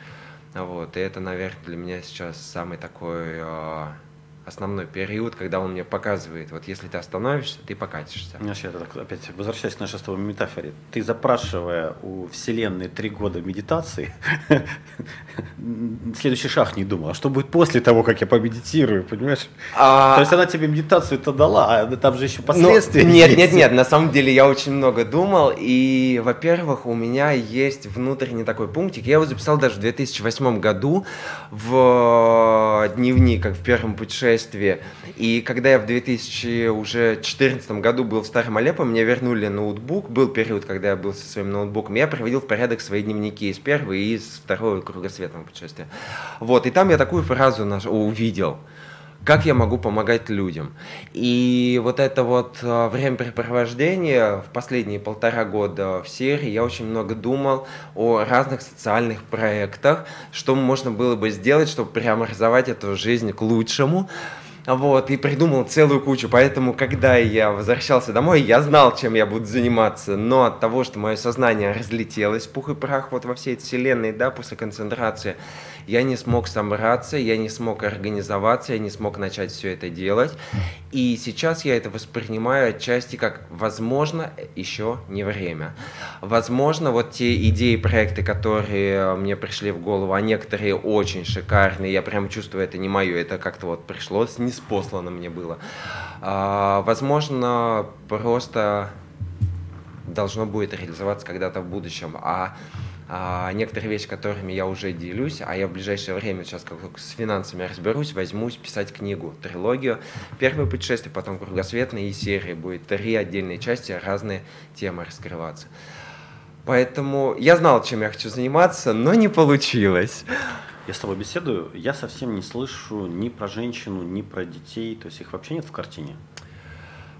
вот, и это, наверное, для меня сейчас самый такой а, основной период, когда он мне показывает, вот если ты остановишься, ты покатишься. Знаешь, я так опять возвращаюсь к нашей с тобой метафоре. Ты запрашивая у Вселенной три года медитации, следующий шаг не думал, а что будет после того, как я помедитирую, понимаешь? А... То есть она тебе медитацию-то дала, а там же еще ну, последствия Нет, есть. нет, нет, на самом деле я очень много думал, и, во-первых, у меня есть внутренний такой пунктик, я его записал даже в 2008 году в дневник, как в первом путешествии, путешествие. И когда я в 2014 году был в Старом Алеппо, мне вернули ноутбук. Был период, когда я был со своим ноутбуком. Я приводил в порядок свои дневники из первого и из второго кругосветного путешествия. Вот, и там я такую фразу наш... увидел как я могу помогать людям. И вот это вот а, времяпрепровождение в последние полтора года в серии я очень много думал о разных социальных проектах, что можно было бы сделать, чтобы преобразовать эту жизнь к лучшему. вот, и придумал целую кучу. Поэтому, когда я возвращался домой, я знал, чем я буду заниматься. Но от того, что мое сознание разлетелось, пух и прах вот во всей этой вселенной, да, после концентрации, я не смог собраться, я не смог организоваться, я не смог начать все это делать. И сейчас я это воспринимаю отчасти как, возможно, еще не время. Возможно, вот те идеи, проекты, которые мне пришли в голову, а некоторые очень шикарные, я прям чувствую, это не мое, это как-то вот пришло, неспослано мне было. А, возможно, просто должно будет реализоваться когда-то в будущем. А а, некоторые вещи, которыми я уже делюсь, а я в ближайшее время сейчас как с финансами разберусь, возьмусь писать книгу, трилогию. Первое путешествие, потом кругосветные и серии. Будет три отдельные части, разные темы раскрываться. Поэтому я знал, чем я хочу заниматься, но не получилось. Я с тобой беседую, я совсем не слышу ни про женщину, ни про детей, то есть их вообще нет в картине.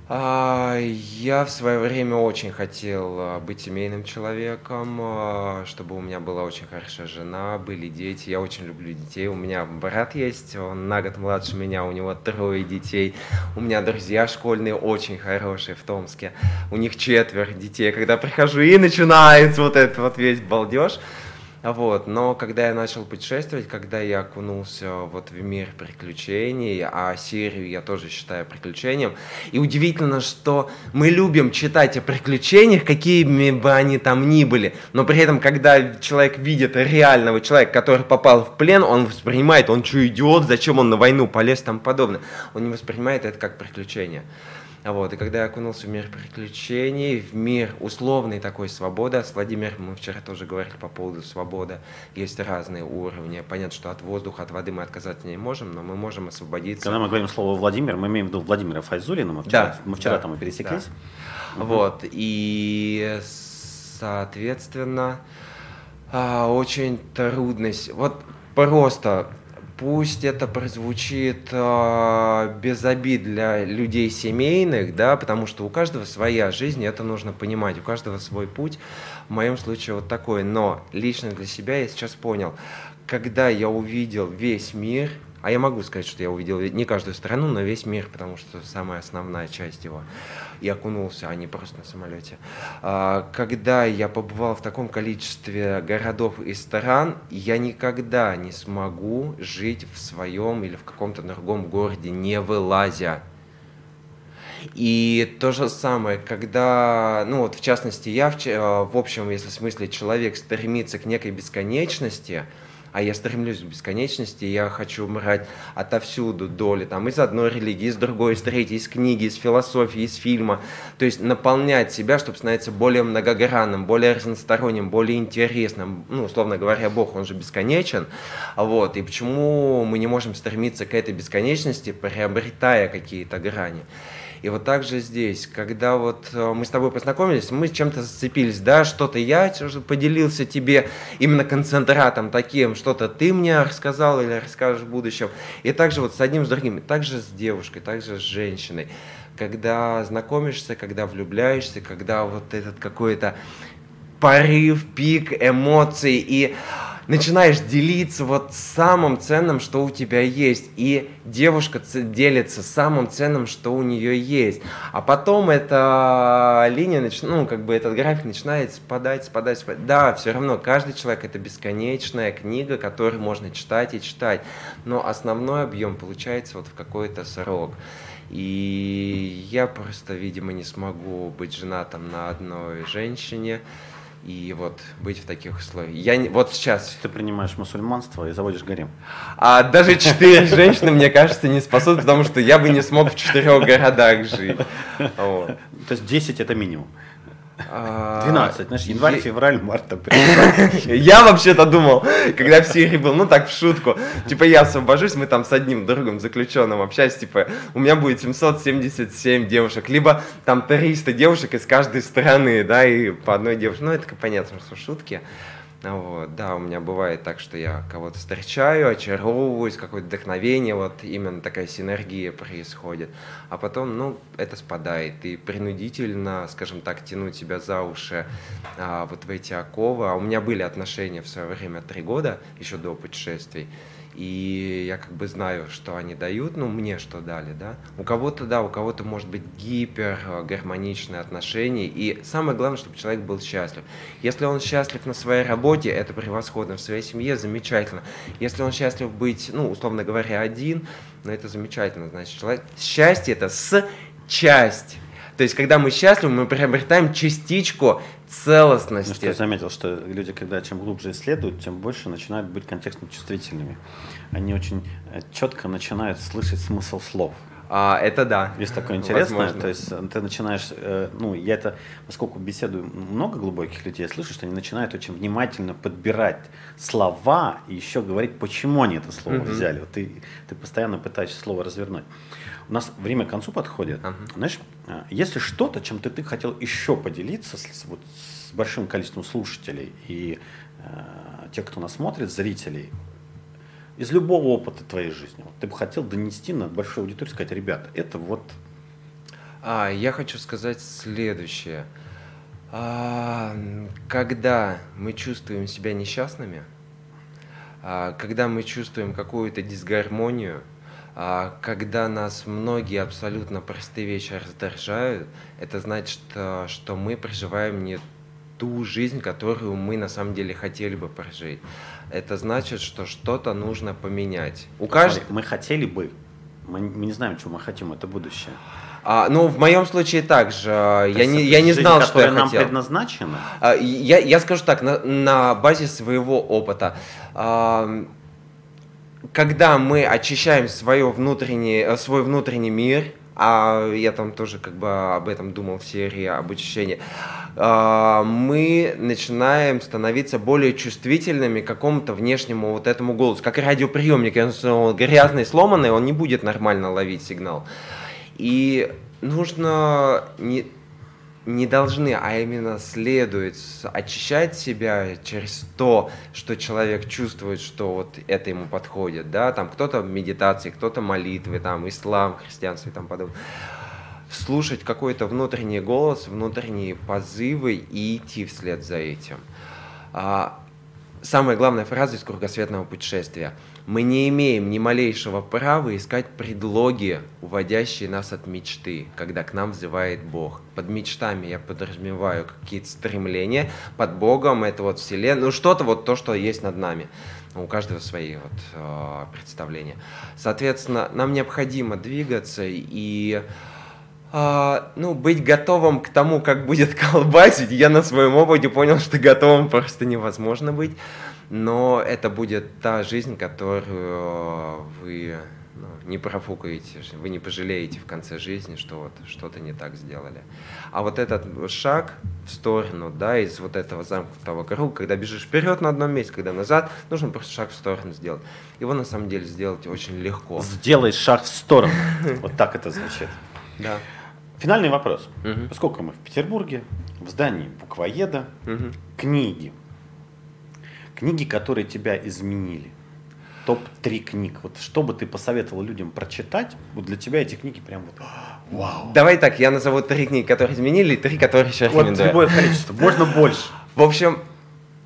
А, я в свое время очень хотел а, быть семейным человеком, а, чтобы у меня была очень хорошая жена, были дети. Я очень люблю детей. У меня брат есть, он на год младше меня, у него трое детей. У меня друзья школьные очень хорошие в Томске. У них четверо детей. Когда прихожу и начинается вот этот вот весь балдеж, вот. Но когда я начал путешествовать, когда я окунулся вот в мир приключений, а Сирию я тоже считаю приключением, и удивительно, что мы любим читать о приключениях, какими бы они там ни были, но при этом, когда человек видит реального человека, который попал в плен, он воспринимает, он что, идиот, зачем он на войну полез, там подобное. Он не воспринимает это как приключение. Вот, и когда я окунулся в мир приключений, в мир условной такой свободы, с Владимиром мы вчера тоже говорили по поводу свободы, есть разные уровни. Понятно, что от воздуха, от воды мы отказаться не можем, но мы можем освободиться. Когда мы говорим слово Владимир, мы имеем в виду Владимира Файзулина, мы вчера, да, мы вчера да, там и пересеклись. Да. Угу. Вот, и, соответственно, а, очень трудность. Вот просто пусть это прозвучит э, без обид для людей семейных, да, потому что у каждого своя жизнь, это нужно понимать, у каждого свой путь. В моем случае вот такой. Но лично для себя я сейчас понял, когда я увидел весь мир, а я могу сказать, что я увидел не каждую страну, но весь мир, потому что самая основная часть его. И окунулся, а не просто на самолете. А, когда я побывал в таком количестве городов и стран, я никогда не смогу жить в своем или в каком-то другом городе, не вылазя. И то же самое, когда, ну вот в частности, я в, в общем, если в смысле человек стремится к некой бесконечности, а я стремлюсь к бесконечности, я хочу умирать отовсюду доли, там, из одной религии, из другой, из третьей, из книги, из философии, из фильма, то есть наполнять себя, чтобы становиться более многогранным, более разносторонним, более интересным, ну, условно говоря, Бог, он же бесконечен, вот, и почему мы не можем стремиться к этой бесконечности, приобретая какие-то грани. И вот так же здесь, когда вот э, мы с тобой познакомились, мы чем-то зацепились, да, что-то я поделился тебе именно концентратом таким, что-то ты мне рассказал или расскажешь в будущем. И также вот с одним, с другим, также с девушкой, также с женщиной. Когда знакомишься, когда влюбляешься, когда вот этот какой-то порыв, пик эмоций и начинаешь делиться вот самым ценным, что у тебя есть, и девушка делится самым ценным, что у нее есть. А потом эта линия, ну, как бы этот график начинает спадать, спадать, спадать. Да, все равно каждый человек это бесконечная книга, которую можно читать и читать, но основной объем получается вот в какой-то срок. И я просто, видимо, не смогу быть женатым на одной женщине и вот быть в таких условиях. Я не, вот сейчас... Ты принимаешь мусульманство и заводишь гарем. А даже четыре женщины, мне кажется, не спасут, потому что я бы не смог в четырех городах жить. То есть 10 это минимум. 12, знаешь, январь, февраль, март, Я вообще-то думал, когда в Сирии был, ну так, в шутку, типа я освобожусь, мы там с одним другом заключенным общались, типа у меня будет 777 девушек, либо там 300 девушек из каждой страны, да, и по одной девушке, ну это понятно, что шутки. Вот, да, у меня бывает так, что я кого-то встречаю, очаровываюсь, какое-то вдохновение, вот именно такая синергия происходит. А потом, ну, это спадает, и принудительно, скажем так, тянуть себя за уши а, вот в эти оковы. А у меня были отношения в свое время три года, еще до путешествий. И я как бы знаю, что они дают, ну, мне что дали, да. У кого-то, да, у кого-то может быть гипер гармоничные отношения, и самое главное, чтобы человек был счастлив. Если он счастлив на своей работе, это превосходно, в своей семье замечательно. Если он счастлив быть, ну, условно говоря, один, ну, это замечательно, значит, человек... Счастье – это с часть. То есть, когда мы счастливы, мы приобретаем частичку целостности. Ну, что я заметил, что люди, когда чем глубже исследуют, тем больше начинают быть контекстно чувствительными. Они очень э, четко начинают слышать смысл слов. А, это да. Есть такое интересное, Возможно. то есть э, ты начинаешь, э, ну, я это, поскольку беседую много глубоких людей, я слышу, что они начинают очень внимательно подбирать слова и еще говорить, почему они это слово mm-hmm. взяли. Вот ты, ты постоянно пытаешься слово развернуть. У нас время к концу подходит. Uh-huh. Знаешь, э, если что-то, чем ты, ты хотел еще поделиться с, вот, с большим количеством слушателей и э, тех, кто нас смотрит, зрителей, из любого опыта твоей жизни, вот, ты бы хотел донести на большую аудиторию, сказать, ребята, это вот... А, я хочу сказать следующее. А, когда мы чувствуем себя несчастными, а, когда мы чувствуем какую-то дисгармонию, а когда нас многие абсолютно простые вещи раздражают, это значит, что мы проживаем не ту жизнь, которую мы на самом деле хотели бы прожить. Это значит, что что-то нужно поменять. У каждого... Мы хотели бы, мы не знаем, чего мы хотим, это будущее. А, ну, в моем случае также. я не, я не знал, что я нам хотел. предназначена? А, я, я скажу так, на, на базе своего опыта. А, когда мы очищаем свое внутреннее, э, свой внутренний мир, а я там тоже как бы об этом думал в серии об очищении, мы начинаем становиться более чувствительными к какому-то внешнему вот этому голосу. Как радиоприемник, если он грязный, сломанный, он не будет нормально ловить сигнал. И нужно не, не должны, а именно следует очищать себя через то, что человек чувствует, что вот это ему подходит, да, там кто-то медитации, кто-то молитвы, там ислам, христианство и там подобное. Слушать какой-то внутренний голос, внутренние позывы и идти вслед за этим. А, самая главная фраза из кругосветного путешествия – мы не имеем ни малейшего права искать предлоги, уводящие нас от мечты, когда к нам взывает Бог. Под мечтами я подразумеваю какие-то стремления, под Богом это вот вселенная, ну что-то вот то, что есть над нами. У каждого свои вот э, представления. Соответственно, нам необходимо двигаться и ну, быть готовым к тому, как будет колбасить. Я на своем опыте понял, что готовым просто невозможно быть но это будет та жизнь, которую вы ну, не профукаете, вы не пожалеете в конце жизни, что вот что-то не так сделали. А вот этот шаг в сторону, да, из вот этого замкнутого круга, когда бежишь вперед на одном месте, когда назад, нужно просто шаг в сторону сделать. Его на самом деле сделать очень легко. Сделай шаг в сторону. Вот так это звучит. Да. Финальный вопрос. Поскольку мы в Петербурге, в здании буквоеда, книги Книги, которые тебя изменили. Топ-3 книг. Вот что бы ты посоветовал людям прочитать, вот для тебя эти книги прям вот вау. Давай так, я назову три книги, которые изменили, и три, которые еще рекомендую. Вот любое количество, можно больше. В общем,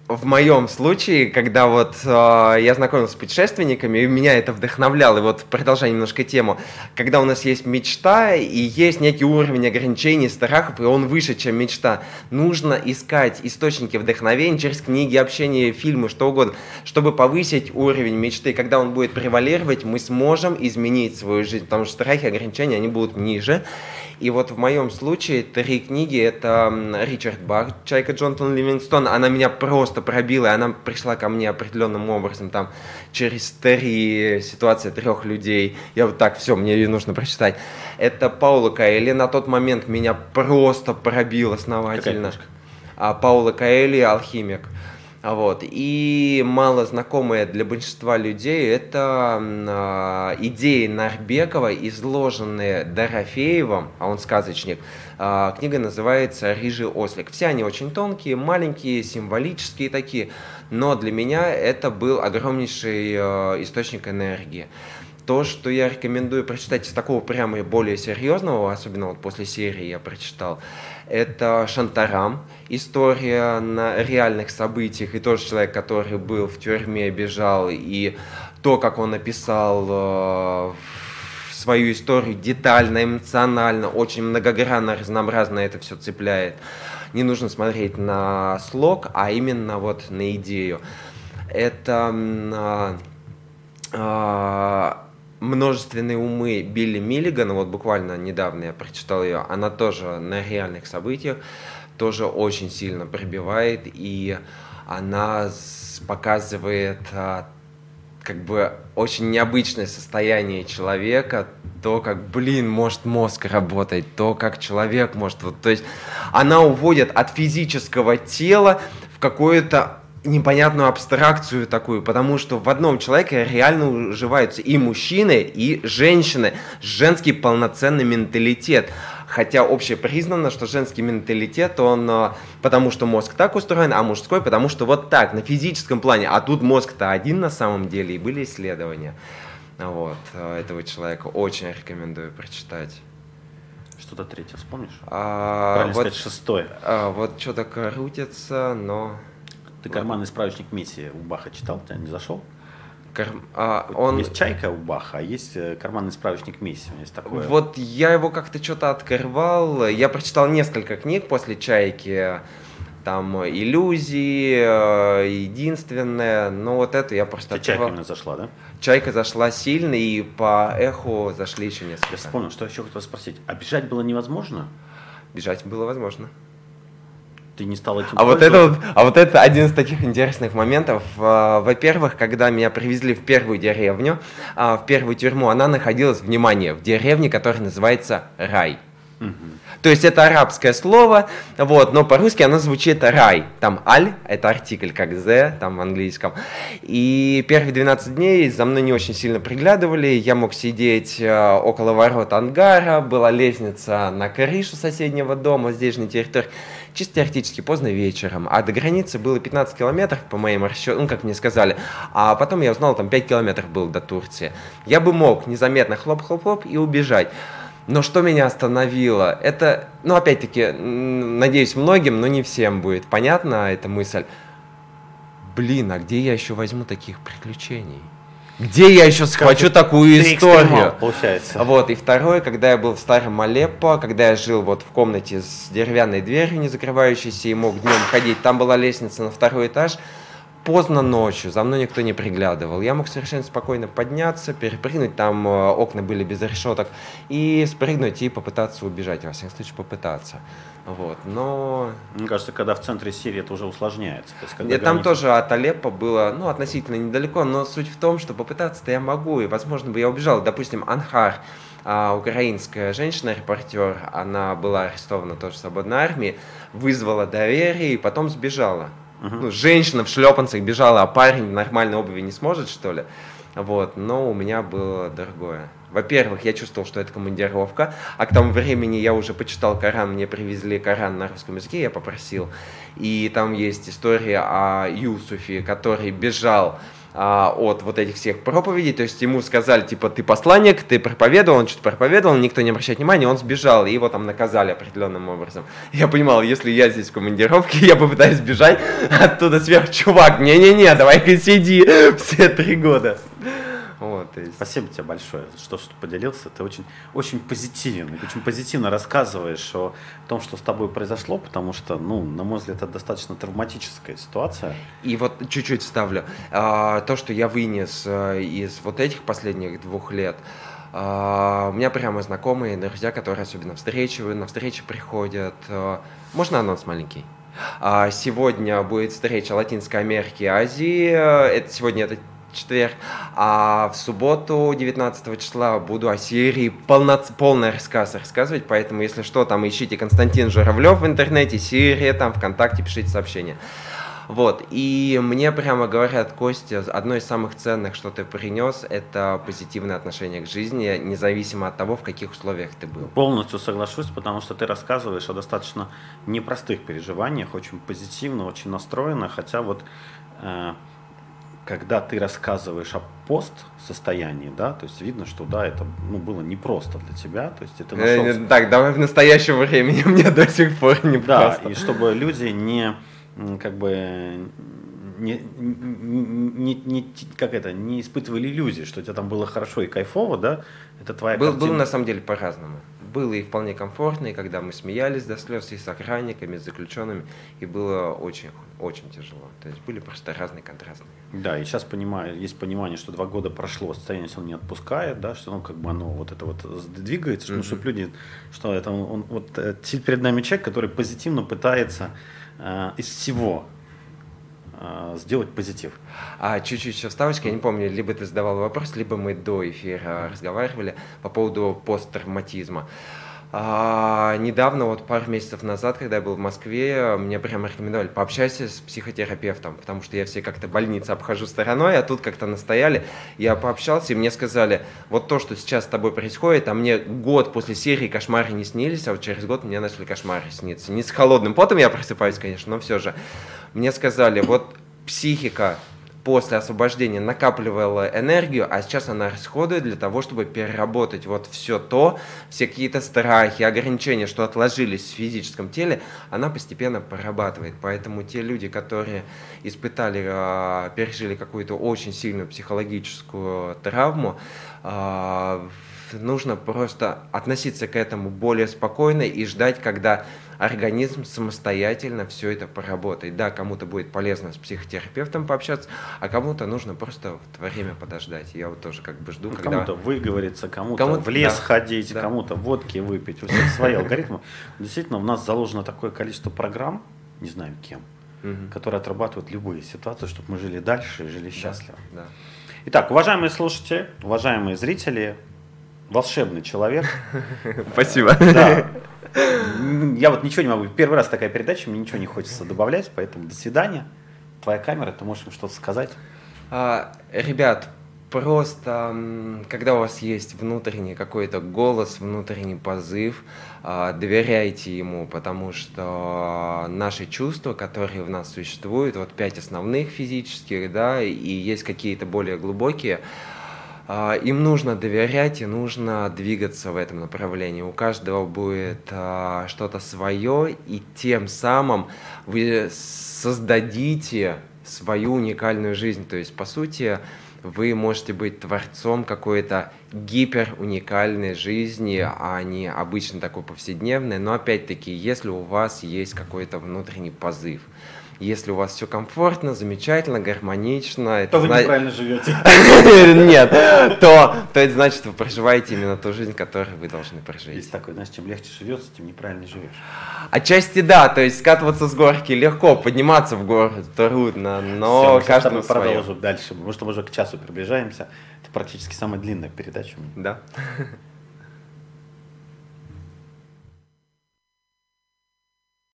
в моем случае, когда вот э, я знакомился с путешественниками, и меня это вдохновляло, и вот продолжая немножко тему, когда у нас есть мечта, и есть некий уровень ограничений, страхов, и он выше, чем мечта, нужно искать источники вдохновения через книги, общение, фильмы, что угодно, чтобы повысить уровень мечты. Когда он будет превалировать, мы сможем изменить свою жизнь, потому что страхи, ограничения, они будут ниже. И вот в моем случае три книги, это Ричард Бах, Чайка Джонатан Ливингстон, она меня просто пробила, и она пришла ко мне определенным образом, там, через три ситуации трех людей. Я вот так, все, мне ее нужно прочитать. Это Паула Каэли, на тот момент меня просто пробил основательно. А Паула Каэли «Алхимик». Вот. И мало знакомые для большинства людей это э, идеи Нарбекова, изложенные Дорофеевым, а он сказочник. Э, книга называется «Рыжий ослик». Все они очень тонкие, маленькие, символические такие, но для меня это был огромнейший э, источник энергии. То, что я рекомендую прочитать из такого прямо более серьезного, особенно вот после серии я прочитал, это Шантарам, история на реальных событиях, и тоже человек, который был в тюрьме, бежал, и то, как он написал э, свою историю детально, эмоционально, очень многогранно, разнообразно это все цепляет. Не нужно смотреть на слог, а именно вот на идею. Это а, а, множественные умы Билли Миллигана, вот буквально недавно я прочитал ее, она тоже на реальных событиях, тоже очень сильно пробивает, и она показывает а, как бы очень необычное состояние человека, то, как, блин, может мозг работать, то, как человек может, вот, то есть она уводит от физического тела в какое-то непонятную абстракцию такую, потому что в одном человеке реально уживаются и мужчины, и женщины, женский полноценный менталитет. Хотя общепризнано, что женский менталитет, он э, потому что мозг так устроен, а мужской потому что вот так, на физическом плане. А тут мозг-то один на самом деле, и были исследования. Вот, э, этого человека очень рекомендую прочитать. Что-то третье вспомнишь? А, Правильно вот, сказать, шестое. А, вот что-то крутится, но... Ты карманный справочник миссии у Баха читал? Тебя не зашел? Кар... А, он... Есть чайка у Баха, а есть э, карманный справочник миссии. У него есть такое. Вот я его как-то что-то открывал. Я прочитал несколько книг после чайки. Там иллюзии, э, единственное. Но вот это я просто Тебе чайка именно зашла, да? Чайка зашла сильно, и по эху зашли еще несколько. Я вспомнил, что еще хотел спросить. А бежать было невозможно? Бежать было возможно ты не стал этим а вот это вот, А вот это один из таких интересных моментов. А, во-первых, когда меня привезли в первую деревню, а, в первую тюрьму, она находилась, внимание, в деревне, которая называется Рай. Угу. То есть это арабское слово, вот, но по-русски оно звучит рай. Там аль, это артикль, как the, там в английском. И первые 12 дней за мной не очень сильно приглядывали. Я мог сидеть э, около ворот ангара, была лестница на крышу соседнего дома, здесь же на территории чисто теоретически, поздно вечером, а до границы было 15 километров, по моим расчетам, ну, как мне сказали, а потом я узнал, там 5 километров было до Турции. Я бы мог незаметно хлоп-хлоп-хлоп и убежать. Но что меня остановило, это, ну, опять-таки, надеюсь, многим, но не всем будет понятна эта мысль. Блин, а где я еще возьму таких приключений? Где я еще схвачу такую историю? получается. Вот, и второе, когда я был в старом Алеппо, когда я жил вот в комнате с деревянной дверью, не закрывающейся, и мог днем ходить, там была лестница на второй этаж, поздно ночью, за мной никто не приглядывал. Я мог совершенно спокойно подняться, перепрыгнуть, там э, окна были без решеток, и спрыгнуть и попытаться убежать, во всяком случае попытаться. Вот, но... Мне кажется, когда в центре Сирии это уже усложняется. То есть, когда Нет, граница... Там тоже от Алеппо было, ну, относительно недалеко, но суть в том, что попытаться-то я могу, и, возможно, бы я убежал. Допустим, Анхар, а, украинская женщина-репортер, она была арестована тоже в свободной армии, вызвала доверие и потом сбежала. Ну, женщина в шлепанцах бежала, а парень в нормальной обуви не сможет, что ли? Вот, но у меня было другое. Во-первых, я чувствовал, что это командировка, а к тому времени я уже почитал Коран, мне привезли Коран на русском языке, я попросил. И там есть история о Юсуфе, который бежал а, от вот этих всех проповедей, то есть ему сказали, типа, ты посланник, ты проповедовал, он что-то проповедовал, никто не обращает внимания, он сбежал, и его там наказали определенным образом. Я понимал, если я здесь в командировке, я попытаюсь сбежать оттуда сверх, чувак, не-не-не, давай-ка сиди все три года. Вот, есть... Спасибо тебе большое, что, что поделился. Ты очень, очень позитивен, очень позитивно рассказываешь о том, что с тобой произошло, потому что, ну, на мой взгляд, это достаточно травматическая ситуация. И вот чуть-чуть ставлю. А, то, что я вынес а, из вот этих последних двух лет, а, у меня прямо знакомые, друзья, которые особенно встречи, на встречи приходят. А, можно анонс маленький? А, сегодня будет встреча Латинской Америки и Азии. Это сегодня это четверг. А в субботу, 19 числа, буду о серии полно... полный рассказ рассказывать, поэтому, если что, там ищите Константин Журавлев в интернете, серия, там, ВКонтакте, пишите сообщения. Вот, и мне прямо говорят, Костя, одно из самых ценных, что ты принес, это позитивное отношение к жизни, независимо от того, в каких условиях ты был. Полностью соглашусь, потому что ты рассказываешь о достаточно непростых переживаниях, очень позитивно, очень настроено, хотя вот э, когда ты рассказываешь о пост состоянии, да, то есть видно, что да, это ну, было непросто для тебя, то есть это нашел... э, Так, давай в настоящем времени мне до сих пор не Да, просто. и чтобы люди не как бы не, не, не, как это, не испытывали иллюзии, что у тебя там было хорошо и кайфово, да, это твоя Был, картина. Было на самом деле по-разному. Было и вполне комфортно, и когда мы смеялись до слез и с охранниками, с заключенными, и было очень, очень тяжело. То есть были просто разные контрастные. Да, и сейчас понимаю, есть понимание, что два года прошло, состояние он не отпускает, да, что ну как бы оно вот это вот двигается, mm-hmm. чтобы люди, что это он, он вот э, перед нами человек, который позитивно пытается э, из всего сделать позитив. А чуть-чуть еще вставочка, я не помню, либо ты задавал вопрос, либо мы до эфира разговаривали по поводу посттравматизма. А, недавно, вот пару месяцев назад, когда я был в Москве, мне прямо рекомендовали пообщайся с психотерапевтом, потому что я все как-то больницы обхожу стороной, а тут как-то настояли. Я пообщался, и мне сказали, вот то, что сейчас с тобой происходит, а мне год после серии кошмары не снились, а вот через год мне начали кошмары сниться. Не с холодным потом я просыпаюсь, конечно, но все же. Мне сказали, вот психика после освобождения накапливала энергию, а сейчас она расходует для того, чтобы переработать вот все то, все какие-то страхи, ограничения, что отложились в физическом теле, она постепенно прорабатывает. Поэтому те люди, которые испытали, а, пережили какую-то очень сильную психологическую травму, а, нужно просто относиться к этому более спокойно и ждать, когда организм самостоятельно все это поработает. Да, кому-то будет полезно с психотерапевтом пообщаться, а кому-то нужно просто в время подождать. Я вот тоже как бы жду, ну, когда... Кому-то выговориться, кому-то кому в лес да, ходить, да. кому-то водки выпить. У всех свои алгоритмы. Действительно, у нас заложено такое количество программ, не знаю кем, угу. которые отрабатывают любые ситуации, чтобы мы жили дальше и жили счастливо. Да, да. Итак, уважаемые слушатели, уважаемые зрители, волшебный человек. Спасибо. Да. Я вот ничего не могу. Первый раз такая передача, мне ничего не хочется добавлять, поэтому до свидания. Твоя камера, ты можешь им что-то сказать? А, ребят, просто когда у вас есть внутренний какой-то голос, внутренний позыв, а, доверяйте ему, потому что наши чувства, которые в нас существуют, вот пять основных физических, да, и есть какие-то более глубокие, им нужно доверять и нужно двигаться в этом направлении. У каждого будет а, что-то свое, и тем самым вы создадите свою уникальную жизнь. То есть, по сути, вы можете быть творцом какой-то гипер уникальной жизни, а не обычно такой повседневной. Но опять-таки, если у вас есть какой-то внутренний позыв – если у вас все комфортно, замечательно, гармонично, то вы зна... неправильно живете. Нет, то, то это значит, вы проживаете именно ту жизнь, которую вы должны прожить. Есть такой, знаешь, чем легче живется, тем неправильно живешь. Отчасти да, то есть скатываться с горки легко, подниматься в гору трудно, но Все, каждому продолжим дальше, потому что мы уже к часу приближаемся. Это практически самая длинная передача. Да.